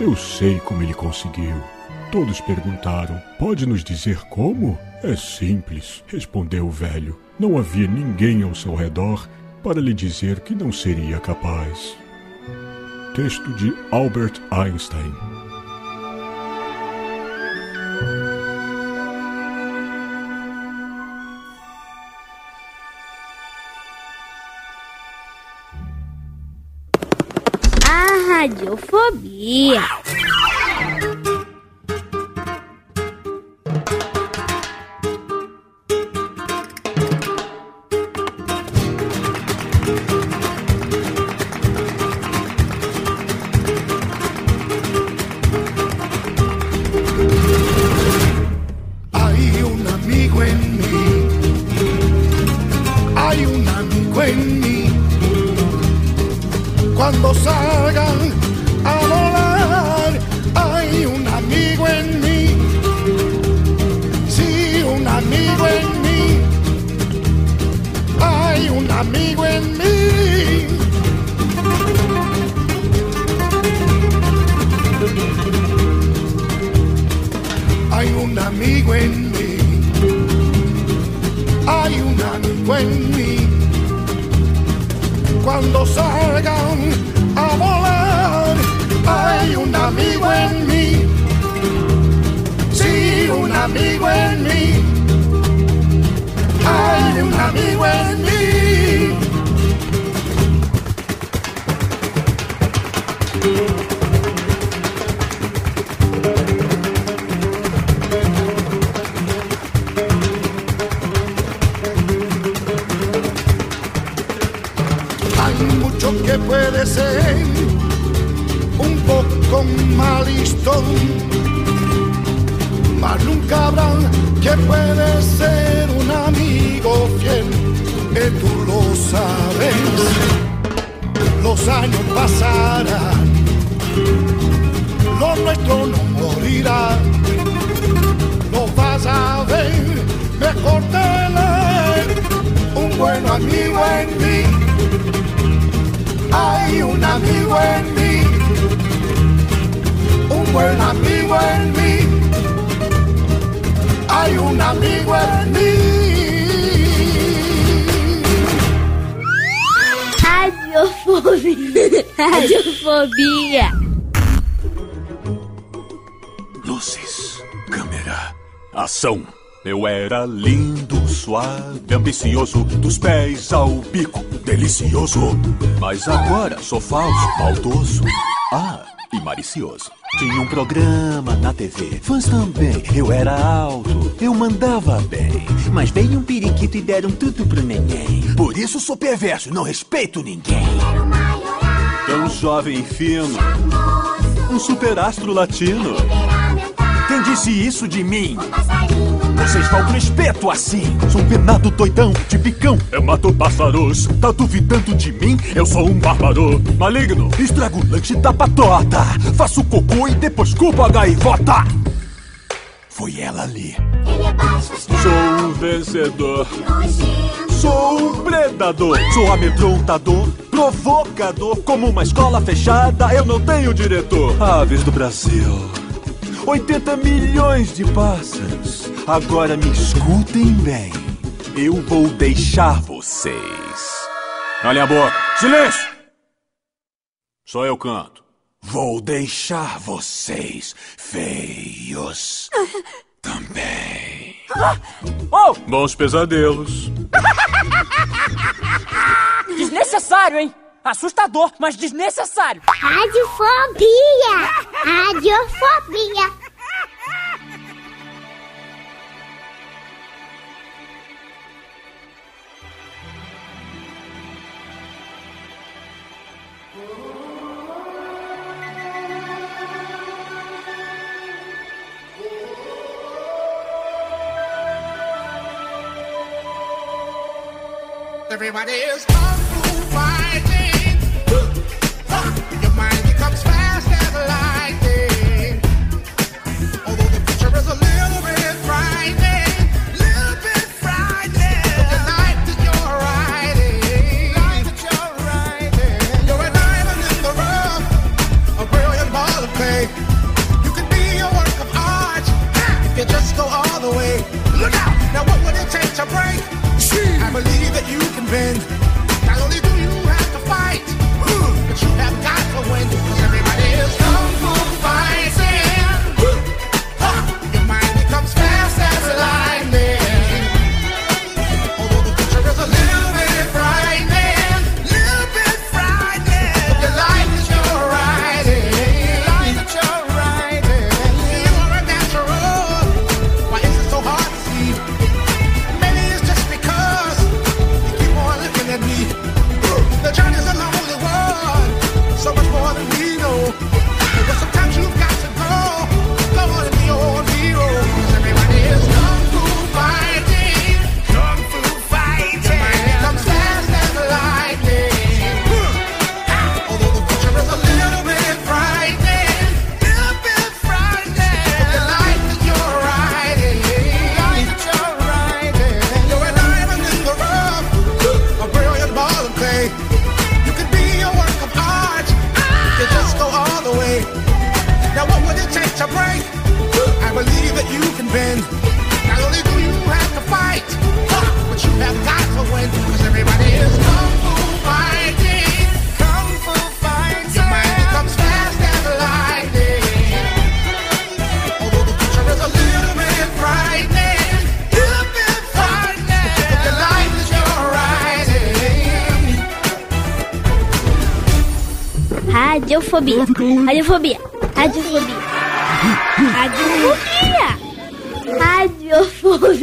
Eu sei como ele conseguiu. Todos perguntaram: Pode nos dizer como? É simples, respondeu o velho. Não havia ninguém ao seu redor para lhe dizer que não seria capaz. Texto de Albert Einstein. Amigo en mí. Hay un amigo en mí, un buen amigo en mí. Hay un amigo en mí. Radiofobia. Radiofobia. Luzes, câmera, ação. Eu era lindo, suave, ambicioso, dos pés ao bico, delicioso. Mas agora sou falso, maldoso, ah, e malicioso. Tinha um programa na TV, fãs também. Eu era alto, eu mandava bem. Mas veio um periquito e deram tudo pro neném. Por isso sou perverso, não respeito ninguém. Tão jovem e fino, um superastro latino. Quem disse isso de mim? Vocês faltam respeito assim. Sou um penado doidão de bicão. Eu mato pássaros. Tá duvidando de mim? Eu sou um bárbaro. Maligno. Estrago o lanche da patota. Faço cocô e depois culpo a gaivota. Foi ela ali. Sou um vencedor. Sou um predador. Sou amedrontador. Provocador. Como uma escola fechada, eu não tenho diretor. Aves do Brasil. 80 milhões de pássaros. Agora me escutem bem. Eu vou deixar vocês. Olhem a boca. Silêncio! Só eu canto. Vou deixar vocês feios também. Oh! Bons pesadelos. Desnecessário, hein? Assustador, mas desnecessário. Radiofobia! Radiofobia! Everybody is Look out! Now what would it take to break? I believe that you can bend.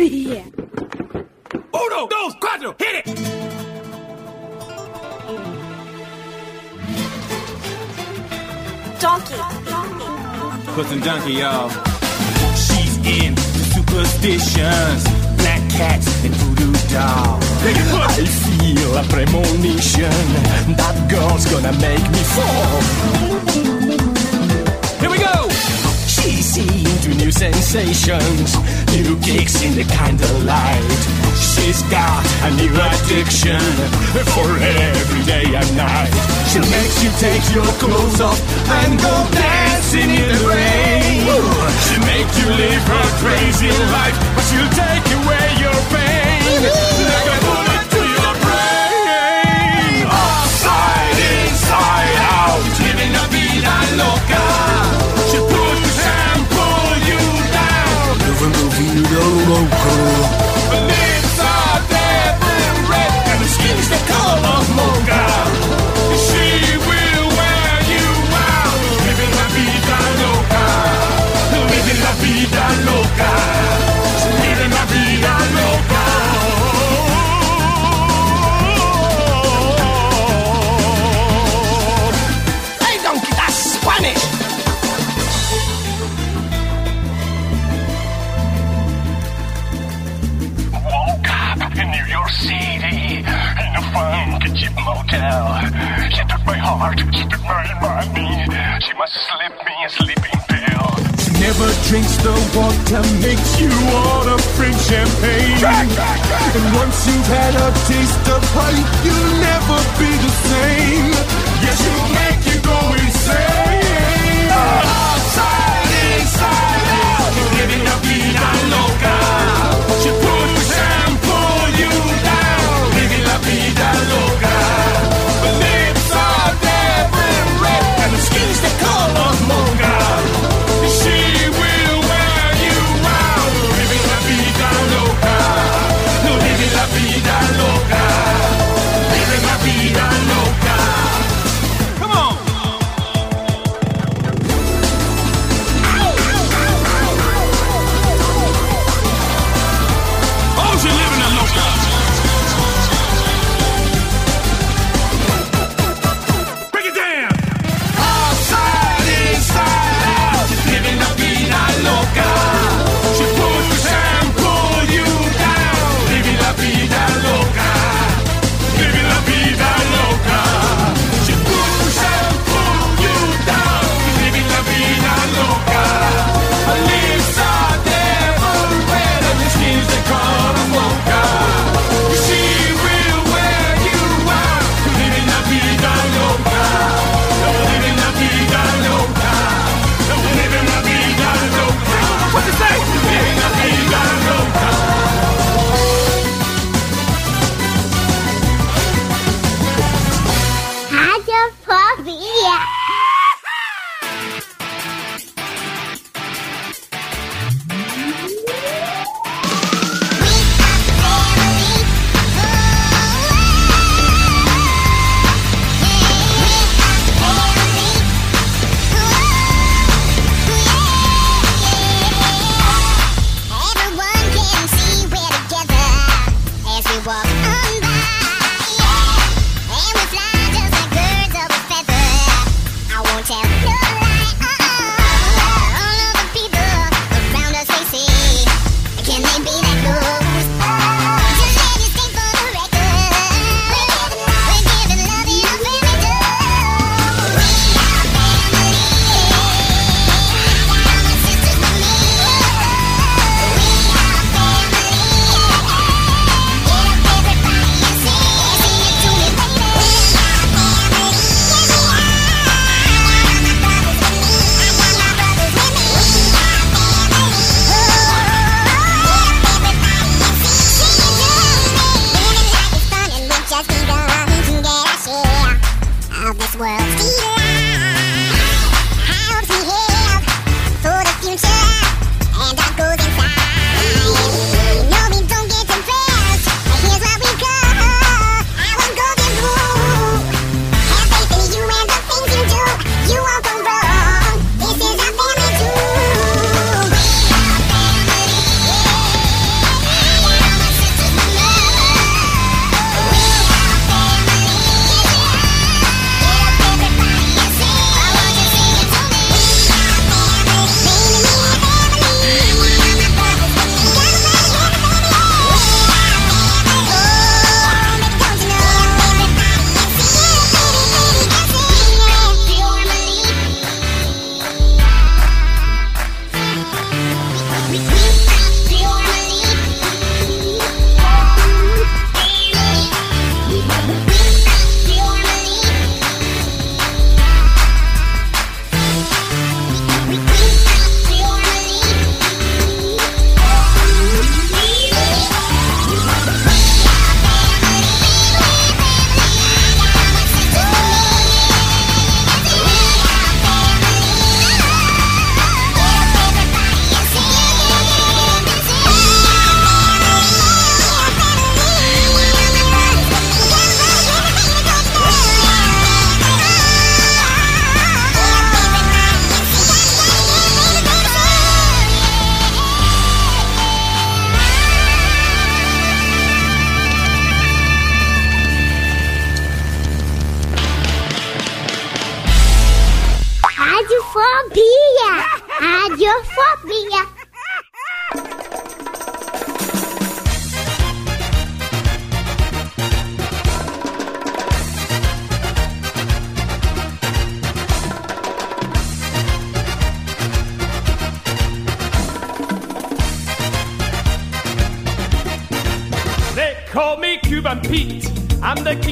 Radiofobia. Uno, dos, cuatro, hit it! Donkey. Put some donkey, y'all. She's in superstitions, black cats and voodoo dolls. I feel a premonition that girl's gonna make me fall. Here we go! She's into new sensations, new kicks in the candlelight. She's got a new addiction for every day and night. She makes you take your clothes off and go dancing in the rain. She'll make you live her crazy life, but she'll take away your pain. Like a bullet heart, she my money. She must slip me a sleeping pill. She never drinks the water, makes you order French champagne. And once you've had a taste of her, you'll never be the same. Yes, she'll make you go insane. just keep going.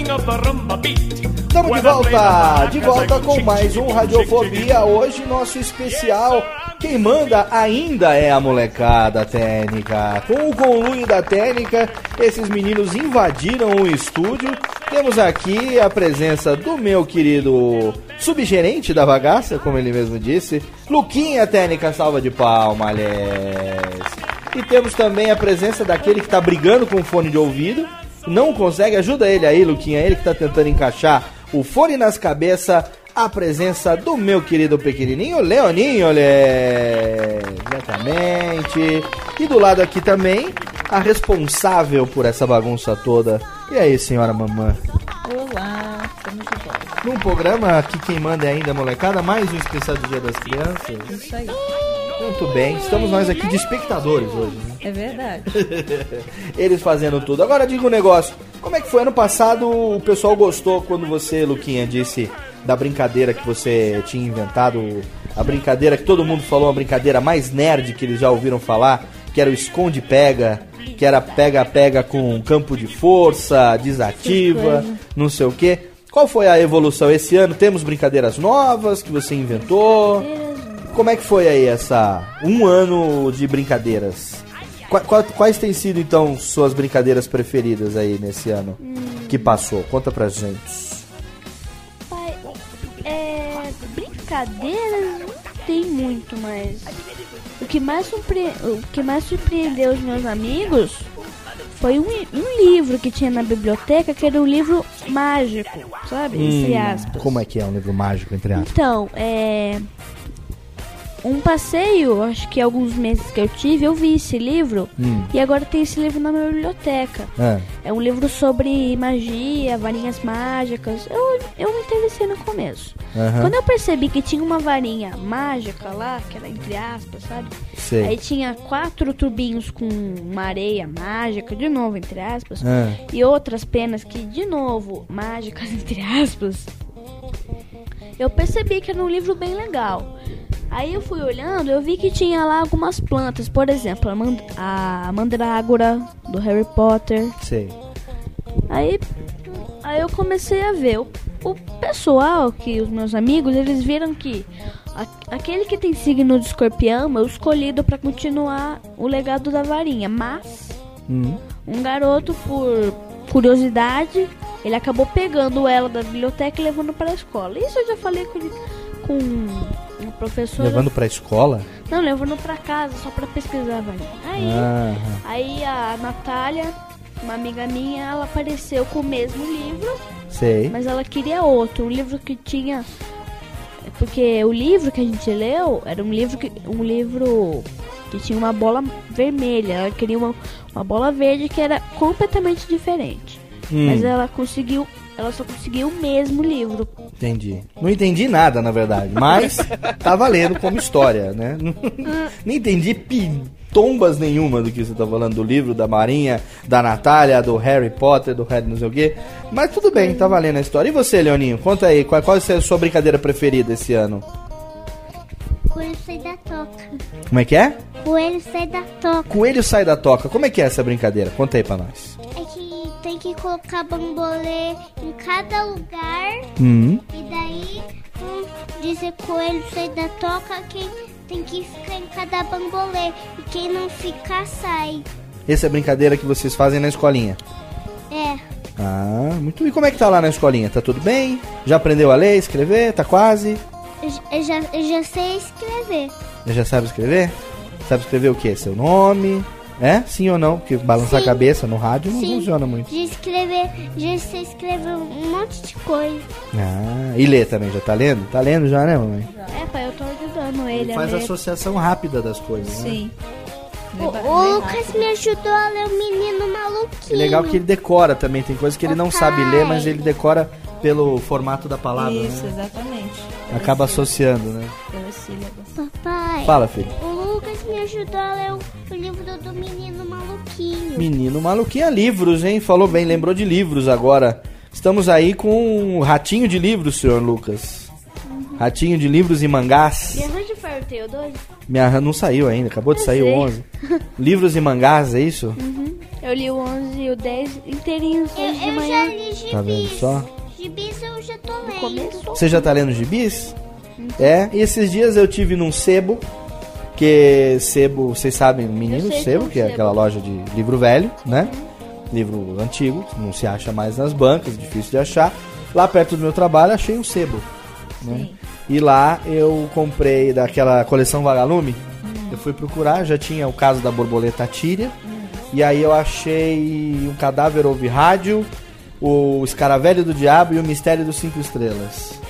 Estamos de volta, de volta com mais um Radiofobia. Hoje nosso especial. Quem manda ainda é a molecada técnica. Com o conluio da técnica, esses meninos invadiram o estúdio. Temos aqui a presença do meu querido subgerente da bagaça, como ele mesmo disse, Luquinha Técnica, salva de palma, aliás. E temos também a presença daquele que tá brigando com o fone de ouvido, não consegue, ajuda ele aí, Luquinha, ele que tá tentando encaixar o fone nas cabeças, a presença do meu querido pequenininho Leoninho, olé! Exatamente. E do lado aqui também, a responsável por essa bagunça toda. E aí, senhora mamã? Olá, estamos de volta. Num programa que quem manda é ainda a molecada, mais um especial do Dia das Crianças. Isso aí. Muito bem, estamos nós aqui de espectadores hoje. né? É verdade. Eles fazendo tudo. Agora diga um negócio. Como é que foi ano passado? O pessoal gostou quando você, Luquinha, disse da brincadeira que você tinha inventado, a brincadeira que todo mundo falou, a brincadeira mais nerd que eles já ouviram falar, que era o esconde-pega, que era pega-pega com campo de força, desativa, não sei o que. Qual foi a evolução esse ano? Temos brincadeiras novas que você inventou? Como é que foi aí essa um ano de brincadeiras? Qua- qua- Quais têm sido então suas brincadeiras preferidas aí nesse ano que passou? Conta pra gente. Pai, é, brincadeiras não tem muito, mas o que mais, surpre... o que mais surpreendeu os meus amigos foi um, um livro que tinha na biblioteca, que era um livro mágico, sabe? Entre Hum, aspas. como é que é um livro mágico, entre aspas? Então, é. Um passeio, acho que alguns meses que eu tive, eu vi esse livro. Hum. E agora tem esse livro na minha biblioteca. Ah. É um livro sobre magia, varinhas mágicas. Eu, eu me interessei no começo. Aham. Quando eu percebi que tinha uma varinha mágica lá, que era entre aspas, sabe? Sei. Aí tinha quatro tubinhos com uma areia mágica, de novo, entre aspas. Ah. E outras penas que, de novo, mágicas, entre aspas. Eu percebi que era um livro bem legal. Aí eu fui olhando, eu vi que tinha lá algumas plantas, por exemplo, a, mand a mandrágora do Harry Potter. Sei. Aí, aí eu comecei a ver. O, o pessoal, que os meus amigos, eles viram que a- aquele que tem signo de escorpião é o escolhido para continuar o legado da varinha. Mas Hum. um garoto, por curiosidade, ele acabou pegando ela da biblioteca e levando para a escola. Isso eu já falei com, com um professor. Levando pra escola? Não, levando para casa só para pesquisar varinha. Aí, Ah. aí a Natália, uma amiga minha, ela apareceu com o mesmo livro, Sei. mas ela queria outro, um livro que tinha porque o livro que a gente leu era um livro que um livro que tinha uma bola vermelha. Ela queria uma, uma bola verde que era completamente diferente. Hum. Mas ela conseguiu, ela só conseguiu o mesmo livro. Entendi. Não entendi nada, na verdade. Mas tá valendo como história, né? Não entendi pitombas nenhuma do que você tá falando. Do livro, da Marinha, da Natália, do Harry Potter, do Harry não sei o quê. Mas tudo bem, tá valendo a história. E você, Leoninho? Conta aí, qual, qual é a sua brincadeira preferida esse ano? Coelho sai da toca. Como é que é? Coelho sai da toca. Coelho sai da toca. Como é que é essa brincadeira? Conta aí pra nós. É que tem que colocar bambolê em cada lugar. Hum. E daí, um dizer coelho sai da toca, quem tem que ficar em cada bambolê. E quem não ficar, sai. Essa é a brincadeira que vocês fazem na escolinha. É. Ah, muito. E como é que tá lá na escolinha? Tá tudo bem? Já aprendeu a ler, escrever? Tá quase? Eu, já, eu já sei escrever. Já sabe escrever? Sabe escrever o quê? Seu nome? É? Sim ou não? Porque balançar Sim. a cabeça no rádio não Sim. funciona muito. Já escrever, já sei escrever um monte de coisa. Ah, e ler também, já tá lendo? Tá lendo já, né, mamãe? É, pai, eu tô ajudando ele, Ele faz a associação rápida das coisas, né? Sim. O, o Lucas me ajudou a ler o menino maluquinho. É legal que ele decora também, tem coisas que ele não sabe ler, mas ele decora pelo formato da palavra, Isso, né? exatamente. Acaba associando, né? Papai. Fala, filho. O Lucas me ajudou a ler o, o livro do menino maluquinho. Menino maluquinha livros, hein? Falou bem, lembrou de livros agora. Estamos aí com um ratinho de livros, senhor Lucas. Ratinho de livros e mangás. E onde foi o teu dois? Minha não saiu ainda, acabou de Eu sair o sei. 11. Livros e mangás, é isso? Uhum. Eu li o 11 e o 10 inteirinhos Eu, hoje de eu manhã. já li gibis. Tá vendo só? Gibis eu já tô lendo. Você já tá lendo gibis? É, e esses dias eu tive num sebo, que sebo, vocês sabem, menino sebo, que é aquela loja de livro velho, né? Livro antigo, não se acha mais nas bancas, difícil de achar. Lá perto do meu trabalho achei um sebo, né? E lá eu comprei daquela coleção Vagalume. Eu fui procurar, já tinha o caso da borboleta tíria. E aí eu achei um cadáver ouve rádio, o Escaravelho do Diabo e o Mistério dos Cinco Estrelas.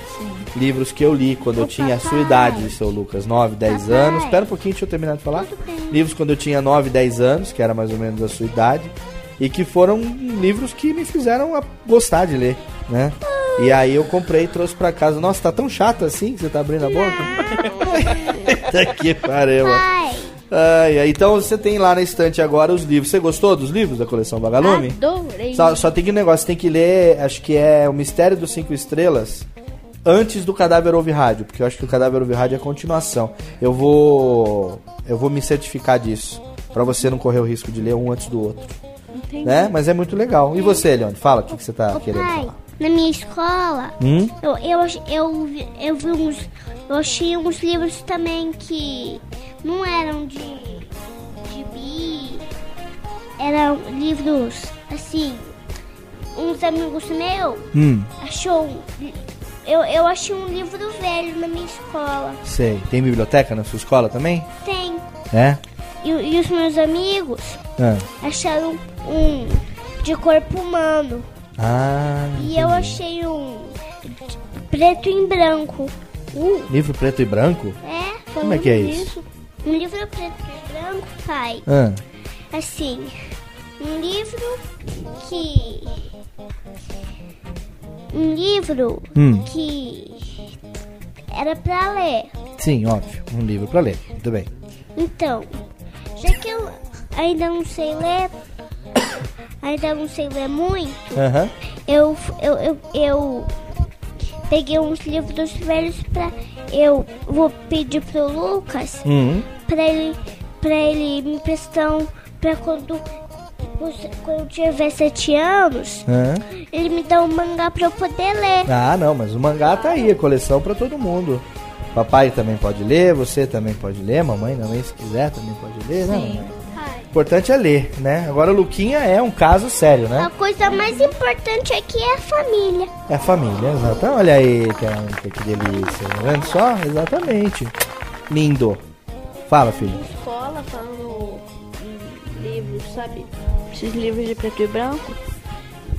Livros que eu li quando eu tinha a sua idade, seu Lucas, 9, 10 anos. Espera um pouquinho, deixa eu terminar de falar. Livros quando eu tinha 9, 10 anos, que era mais ou menos a sua idade. E que foram livros que me fizeram a- gostar de ler, né? E aí eu comprei e trouxe pra casa. Nossa, tá tão chato assim que você tá abrindo a boca? Tá que pariu. Ai, ai, então você tem lá na estante agora os livros. Você gostou dos livros da coleção Vagalume? Adorei. Só, só tem que um negócio, você tem que ler, acho que é O Mistério dos Cinco Estrelas, antes do Cadáver Ouve Rádio, porque eu acho que o Cadáver Ouve Rádio é a continuação. Eu vou eu vou me certificar disso, pra você não correr o risco de ler um antes do outro, Entendi. né? Mas é muito legal. E você, Leandro, fala o que, que você tá querendo Pai, falar. na minha escola, Hum? eu, eu, eu, vi- eu vi uns. Eu achei uns livros também que não eram de. de bi. Eram livros assim. Uns amigos meus Hum, achou. Eu, eu achei um livro velho na minha escola. sei. Tem biblioteca na sua escola também? Tem. É? E, e os meus amigos Ah. acharam um de corpo humano. Ah, E eu achei um preto em branco. Uh, livro preto e branco? é? Como é que é isso? Um livro preto e branco, pai. Ah, Assim, um livro que. Um livro Hum. que era pra ler. sim, óbvio. Um livro pra ler. Muito bem. Então, já que eu ainda não sei ler, ainda não sei ler muito, Aham. eu, eu, eu, eu peguei uns livros velhos pra. Eu vou pedir pro Lucas Hum. pra ele, pra ele me emprestar um. pra quando, quando eu tiver sete anos, Hã? ele me dá um mangá pra eu poder ler. Ah, não, mas o mangá tá aí, a coleção pra todo mundo. Papai também pode ler, você também pode ler, mamãe também, se quiser, também pode ler, né? mamãe? O importante é ler, né? Agora o Luquinha é um caso sério, né? A coisa mais importante aqui é a família. É a família, exato. Olha aí, que, que delícia. Tá vendo só? Exatamente. Lindo. Fala, filho. escola falando em livros, sabe? Esses livros de preto e branco.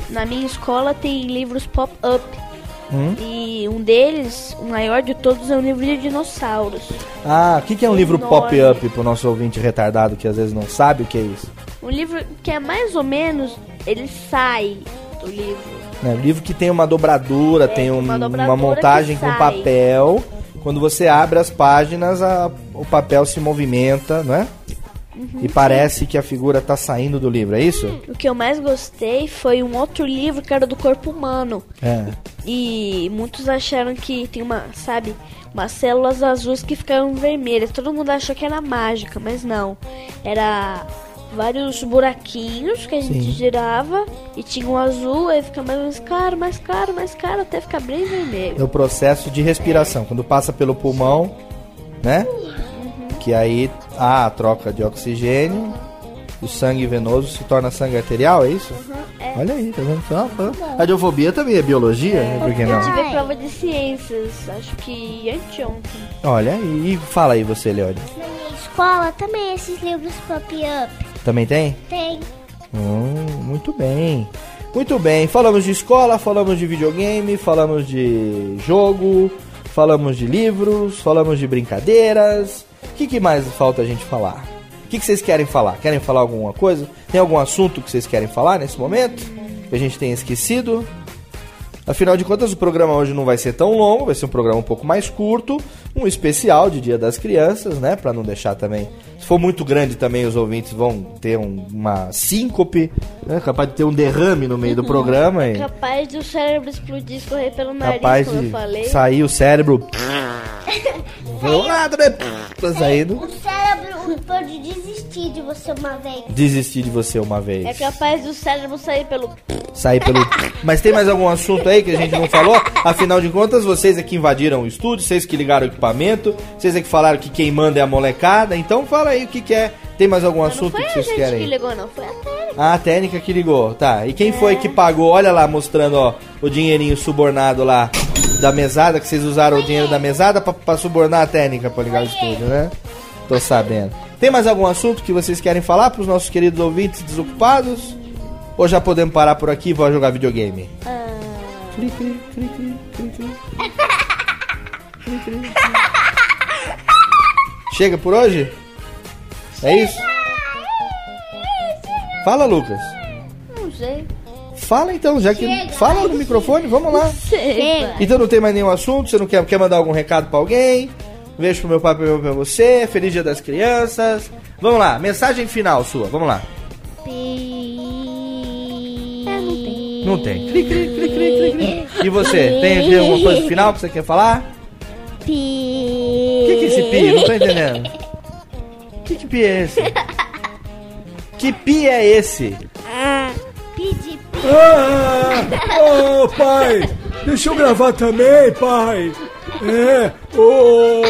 Na minha escola tem livros pop-up. Hum? E um deles, o maior de todos, é um livro de dinossauros. Ah, o que, que é um livro pop-up pro nosso ouvinte retardado que às vezes não sabe o que é isso? Um livro que é mais ou menos. Ele sai do livro. Né? Um livro que tem uma dobradura, tem um- É, uma uma, dobradura montagem que com papel. Quando você abre as páginas, a- o papel se movimenta, não é? Uhum. E parece que a figura tá saindo do livro, é isso? O que eu mais gostei foi um outro livro que era do corpo humano. É. E muitos acharam que tem uma, sabe, umas células azuis que ficaram vermelhas. Todo mundo achou que era mágica, mas não. Era vários buraquinhos que a gente Sim. girava e tinha um azul, aí fica mais claro, mais claro, mais claro, até ficar bem vermelho. É o processo de respiração. Quando passa pelo pulmão, né? Que aí há a troca de oxigênio, o sangue venoso se torna sangue arterial, é isso? Olha aí, tá vendo só? Radiofobia também é biologia, né? Por que Eu não? tive prova de ciências, acho que anteontem. Olha aí, e fala aí você, Leone. Na minha escola também esses livros pop-up. Também tem? Tem. Hum, muito bem. Muito bem. Falamos de escola, falamos de videogame, falamos de jogo, falamos de livros, falamos de brincadeiras. O que, que mais falta a gente falar? O que, que vocês querem falar? Querem falar alguma coisa? Tem algum assunto que vocês querem falar nesse momento? Que a gente tenha esquecido? Afinal de contas, o programa hoje não vai ser tão longo, vai ser um programa um pouco mais curto, um especial de Dia das Crianças, né? Pra não deixar também. Se for muito grande também, os ouvintes vão ter um- uma síncope, né? Capaz de ter um derrame no meio do programa e Capaz do cérebro explodir, escorrer pelo nariz, capaz como de eu falei. sair o cérebro. Nada, né? Tá saindo. O cérebro pode desistir de você uma vez. Desistir de você uma vez. É capaz do cérebro sair pelo. sair pelo. Mas tem mais algum assunto aí que a gente não falou? Afinal de contas, vocês é que invadiram o estúdio, vocês que ligaram o equipamento, vocês é que falaram que quem manda é a molecada. Então fala aí o que, que é. Tem mais algum assunto Foi que a vocês gente querem? que ligou, não. Foi a Tênis. Ah, a técnica que ligou, tá. E quem foi que pagou? Olha lá, mostrando, ó, o dinheirinho subornado lá da mesada, que vocês usaram o dinheiro da mesada pra, pra subornar a técnica pra ligar o estúdio, né? Tô sabendo. Tem mais algum assunto que vocês querem falar pros nossos queridos ouvintes desocupados? Ou já podemos parar por aqui e vou jogar videogame? Cri, cri, cri, cri, cri, cri. Cri, cri, cri. Chega por hoje? É isso? Fala, Lucas. Não sei. Fala então, já que. Fala no microfone, vamos lá. Chega. Então não tem mais nenhum assunto? Você não quer, quer mandar algum recado pra alguém? Beijo pro meu pai e pra você. Feliz dia das crianças. Vamos lá, mensagem final sua, vamos lá. Não tem. Cri, cri, cri, cri, cri, cri. E você, tem aqui alguma coisa final que você quer falar? Pi. O que, que é esse pi? Não tô entendendo. Que, que pi é esse? Que pi é esse? Ah, pi de pi. Ah, oh, pai, deixa eu gravar também, pai. É, o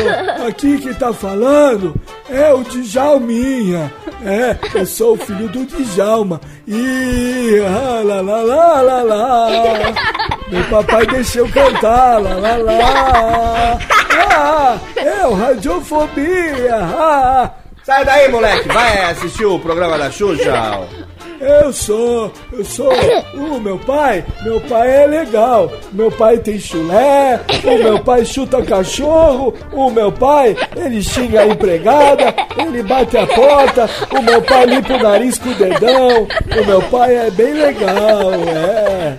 aqui que tá falando é o Djalminha. É, eu sou o filho do Djalma. E ah, lá, lá, lá, lá, lá. Meu papai deixou cantar, lá, lá, lá. Ah, é o Radiofobia. Ah, Sai daí, moleque. Vai assistir o programa da Xuxa. Eu sou, eu sou. O meu pai, meu pai é legal. Meu pai tem chulé, o meu pai chuta cachorro, o meu pai, ele xinga a empregada, ele bate a porta, o meu pai limpa o nariz com o dedão. O meu pai é bem legal, é.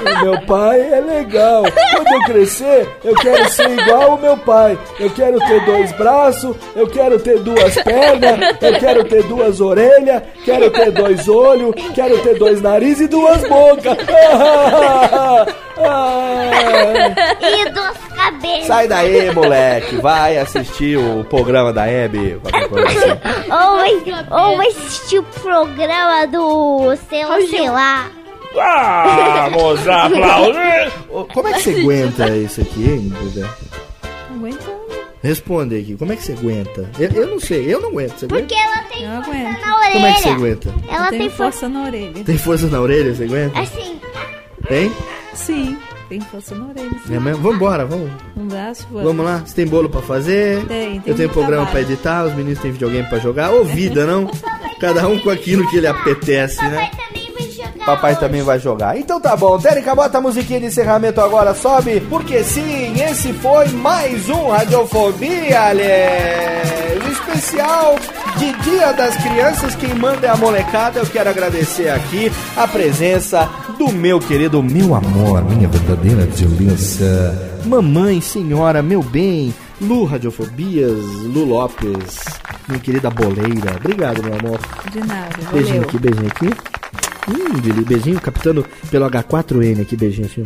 O meu pai é legal. Quando eu crescer, eu quero ser igual ao meu pai. Eu quero ter dois braços, eu quero ter duas pernas, eu quero ter duas orelhas, quero ter dois olhos, quero ter dois narizes e duas bocas. E dos cabelos. Sai daí, moleque. Vai assistir o programa da Hebe. assim. Ou, vai- ou vai assistir o programa do sei lá, sei lá. Vamos aplaudir! Como é que você aguenta isso aqui, hein, Duda? Aguenta. Responde aqui, como é que você aguenta? Eu, eu não sei, eu não aguento. Você aguenta? Porque ela tem Eu força aguento. na orelha. Como é que você aguenta? Ela tem força. na orelha. Tem força na orelha, você aguenta? Assim, Tem? Sim, tem força na orelha. sim. É mesmo? Vambora, vamos. Um braço, Vamos lá, você tem bolo pra fazer? Tem, tem Eu tenho programa pra trabalho. editar, os meninos têm videogame pra jogar. Ô vida, não? Cada um com aquilo que ele apetece, né? Papai também vai jogar. Então tá bom, Térica, bota a musiquinha de encerramento agora, sobe. Porque sim, esse foi mais um Radiofobia, aliás. Especial de Dia das Crianças. Quem manda é a molecada. Eu quero agradecer aqui a presença do meu querido, meu amor, minha verdadeira delícia. Mamãe, senhora, meu bem. Lu Radiofobias, Lu Lopes, minha querida boleira. Obrigado, meu amor. De nada, Beijinho valeu. aqui, beijinho aqui. Hum, beijinho captando pelo H4N aqui, beijinho assim.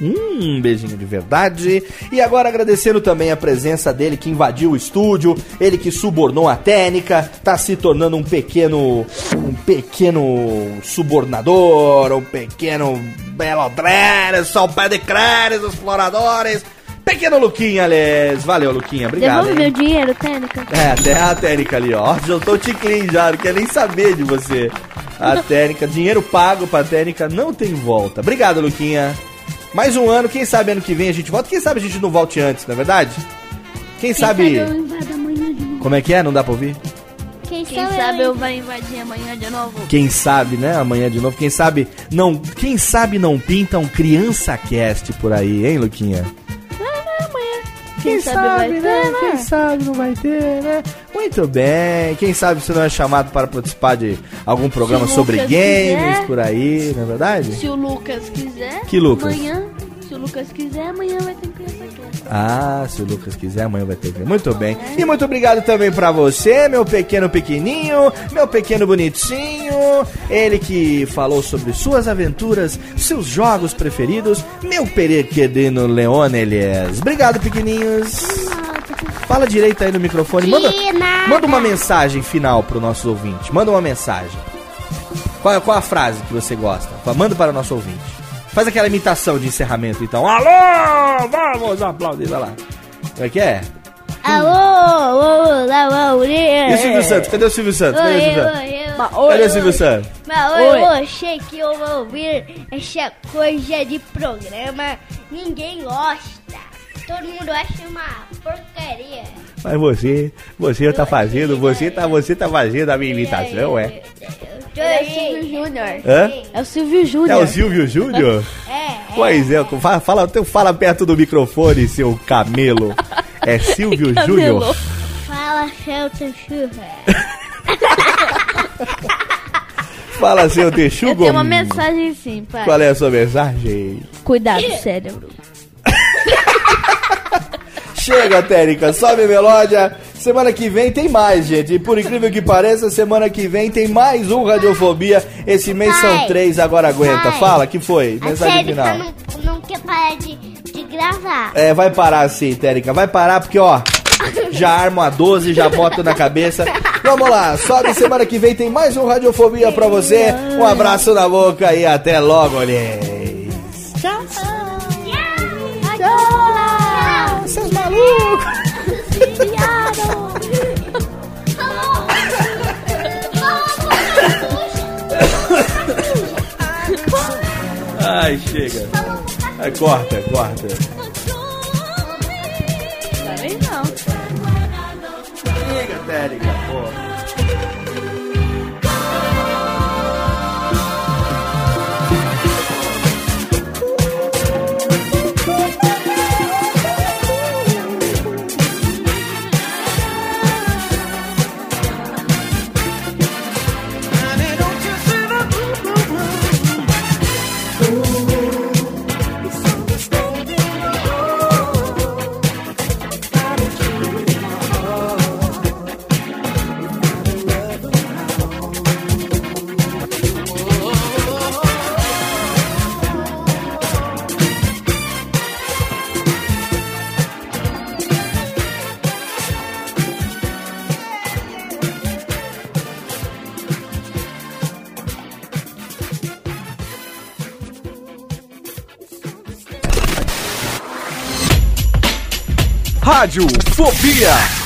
Hum, beijinho de verdade. E agora agradecendo também a presença dele que invadiu o estúdio, ele que subornou a técnica, tá se tornando um pequeno um pequeno subornador, um pequeno belodrero, só pé de créditos, exploradores. Pequeno Luquinha, aliás. Valeu, Luquinha. Obrigado. Devolve hein? meu dinheiro, técnica. É, até a técnica ali, ó. Já tô te clean já, não quer nem saber de você. A técnica, dinheiro pago pra técnica não tem volta. Obrigado, Luquinha. Mais um ano, quem sabe ano que vem a gente volta. Quem sabe a gente não volte antes, não é verdade? Quem, sabe. eu invado amanhã de novo. Como é que é? Não dá pra ouvir? Quem, Quem sabe eu vou invadir amanhã de novo. Quem sabe, né? Amanhã de novo. Quem sabe não. Quem sabe não pinta um criança cast por aí, hein, Luquinha? Quem, sabe, vai ter, né? Quem sabe não vai ter, né? Muito bem. Quem sabe você não é chamado para participar de algum programa sobre Lucas games quiser. por aí, não é verdade? Se o Lucas quiser. Que Lucas? Amanhã. Se o Lucas quiser, amanhã vai ter criança. Ah, se o Lucas quiser, amanhã vai ter ver. Muito bem. E muito obrigado também pra você, meu pequeno pequenininho, meu pequeno bonitinho. Ele que falou sobre suas aventuras, seus jogos preferidos, meu pequeno Leonelis. Obrigado, pequeninhos. Fala direito aí no microfone. Manda, manda uma mensagem final pro nosso ouvinte. Manda uma mensagem. Qual, é- qual a frase que você gosta? Manda para o nosso ouvinte. Faz aquela imitação de encerramento, então. Alô! Vamos aplaudir, vai lá. Como é que é? Alô, alô, alô, E o Silvio Santos? Cadê o Silvio Santos? Cadê o Silvio Santos? Cadê o Silvio Santos? Mas eu achei que eu vou ouvir essa coisa de programa. Ninguém gosta. Todo mundo acha uma porcaria. Mas você, você tá fazendo, você tá, você tá fazendo a minha imitação, é? É o Silvio Júnior. Hã? É o Silvio Júnior. É o Silvio Júnior? É. Pois é, fala, fala, fala perto do microfone, seu camelo. É Silvio Júnior. Fala, Celta Chuva. Fala, seu Eu Texugo. tenho uma mensagem sim, pai. Qual é a sua mensagem? Cuidado, cérebro. Chega, Térica, sobe a melódia. Semana que vem tem mais, gente. E por incrível que pareça, semana que vem tem mais um Radiofobia. Esse mês são Pai, três, agora aguenta. pai. Fala, que foi? Mensagem final. não, não quer parar de, de gravar. É, vai parar sim, Térica. Vai parar porque, ó, já armo a 12, já boto na cabeça. Vamos lá, sobe semana que vem tem mais um Radiofobia pra você. Um abraço na boca e até logo, olhês. Ai, chega. Ai, corta, corta. Rádio Fobia.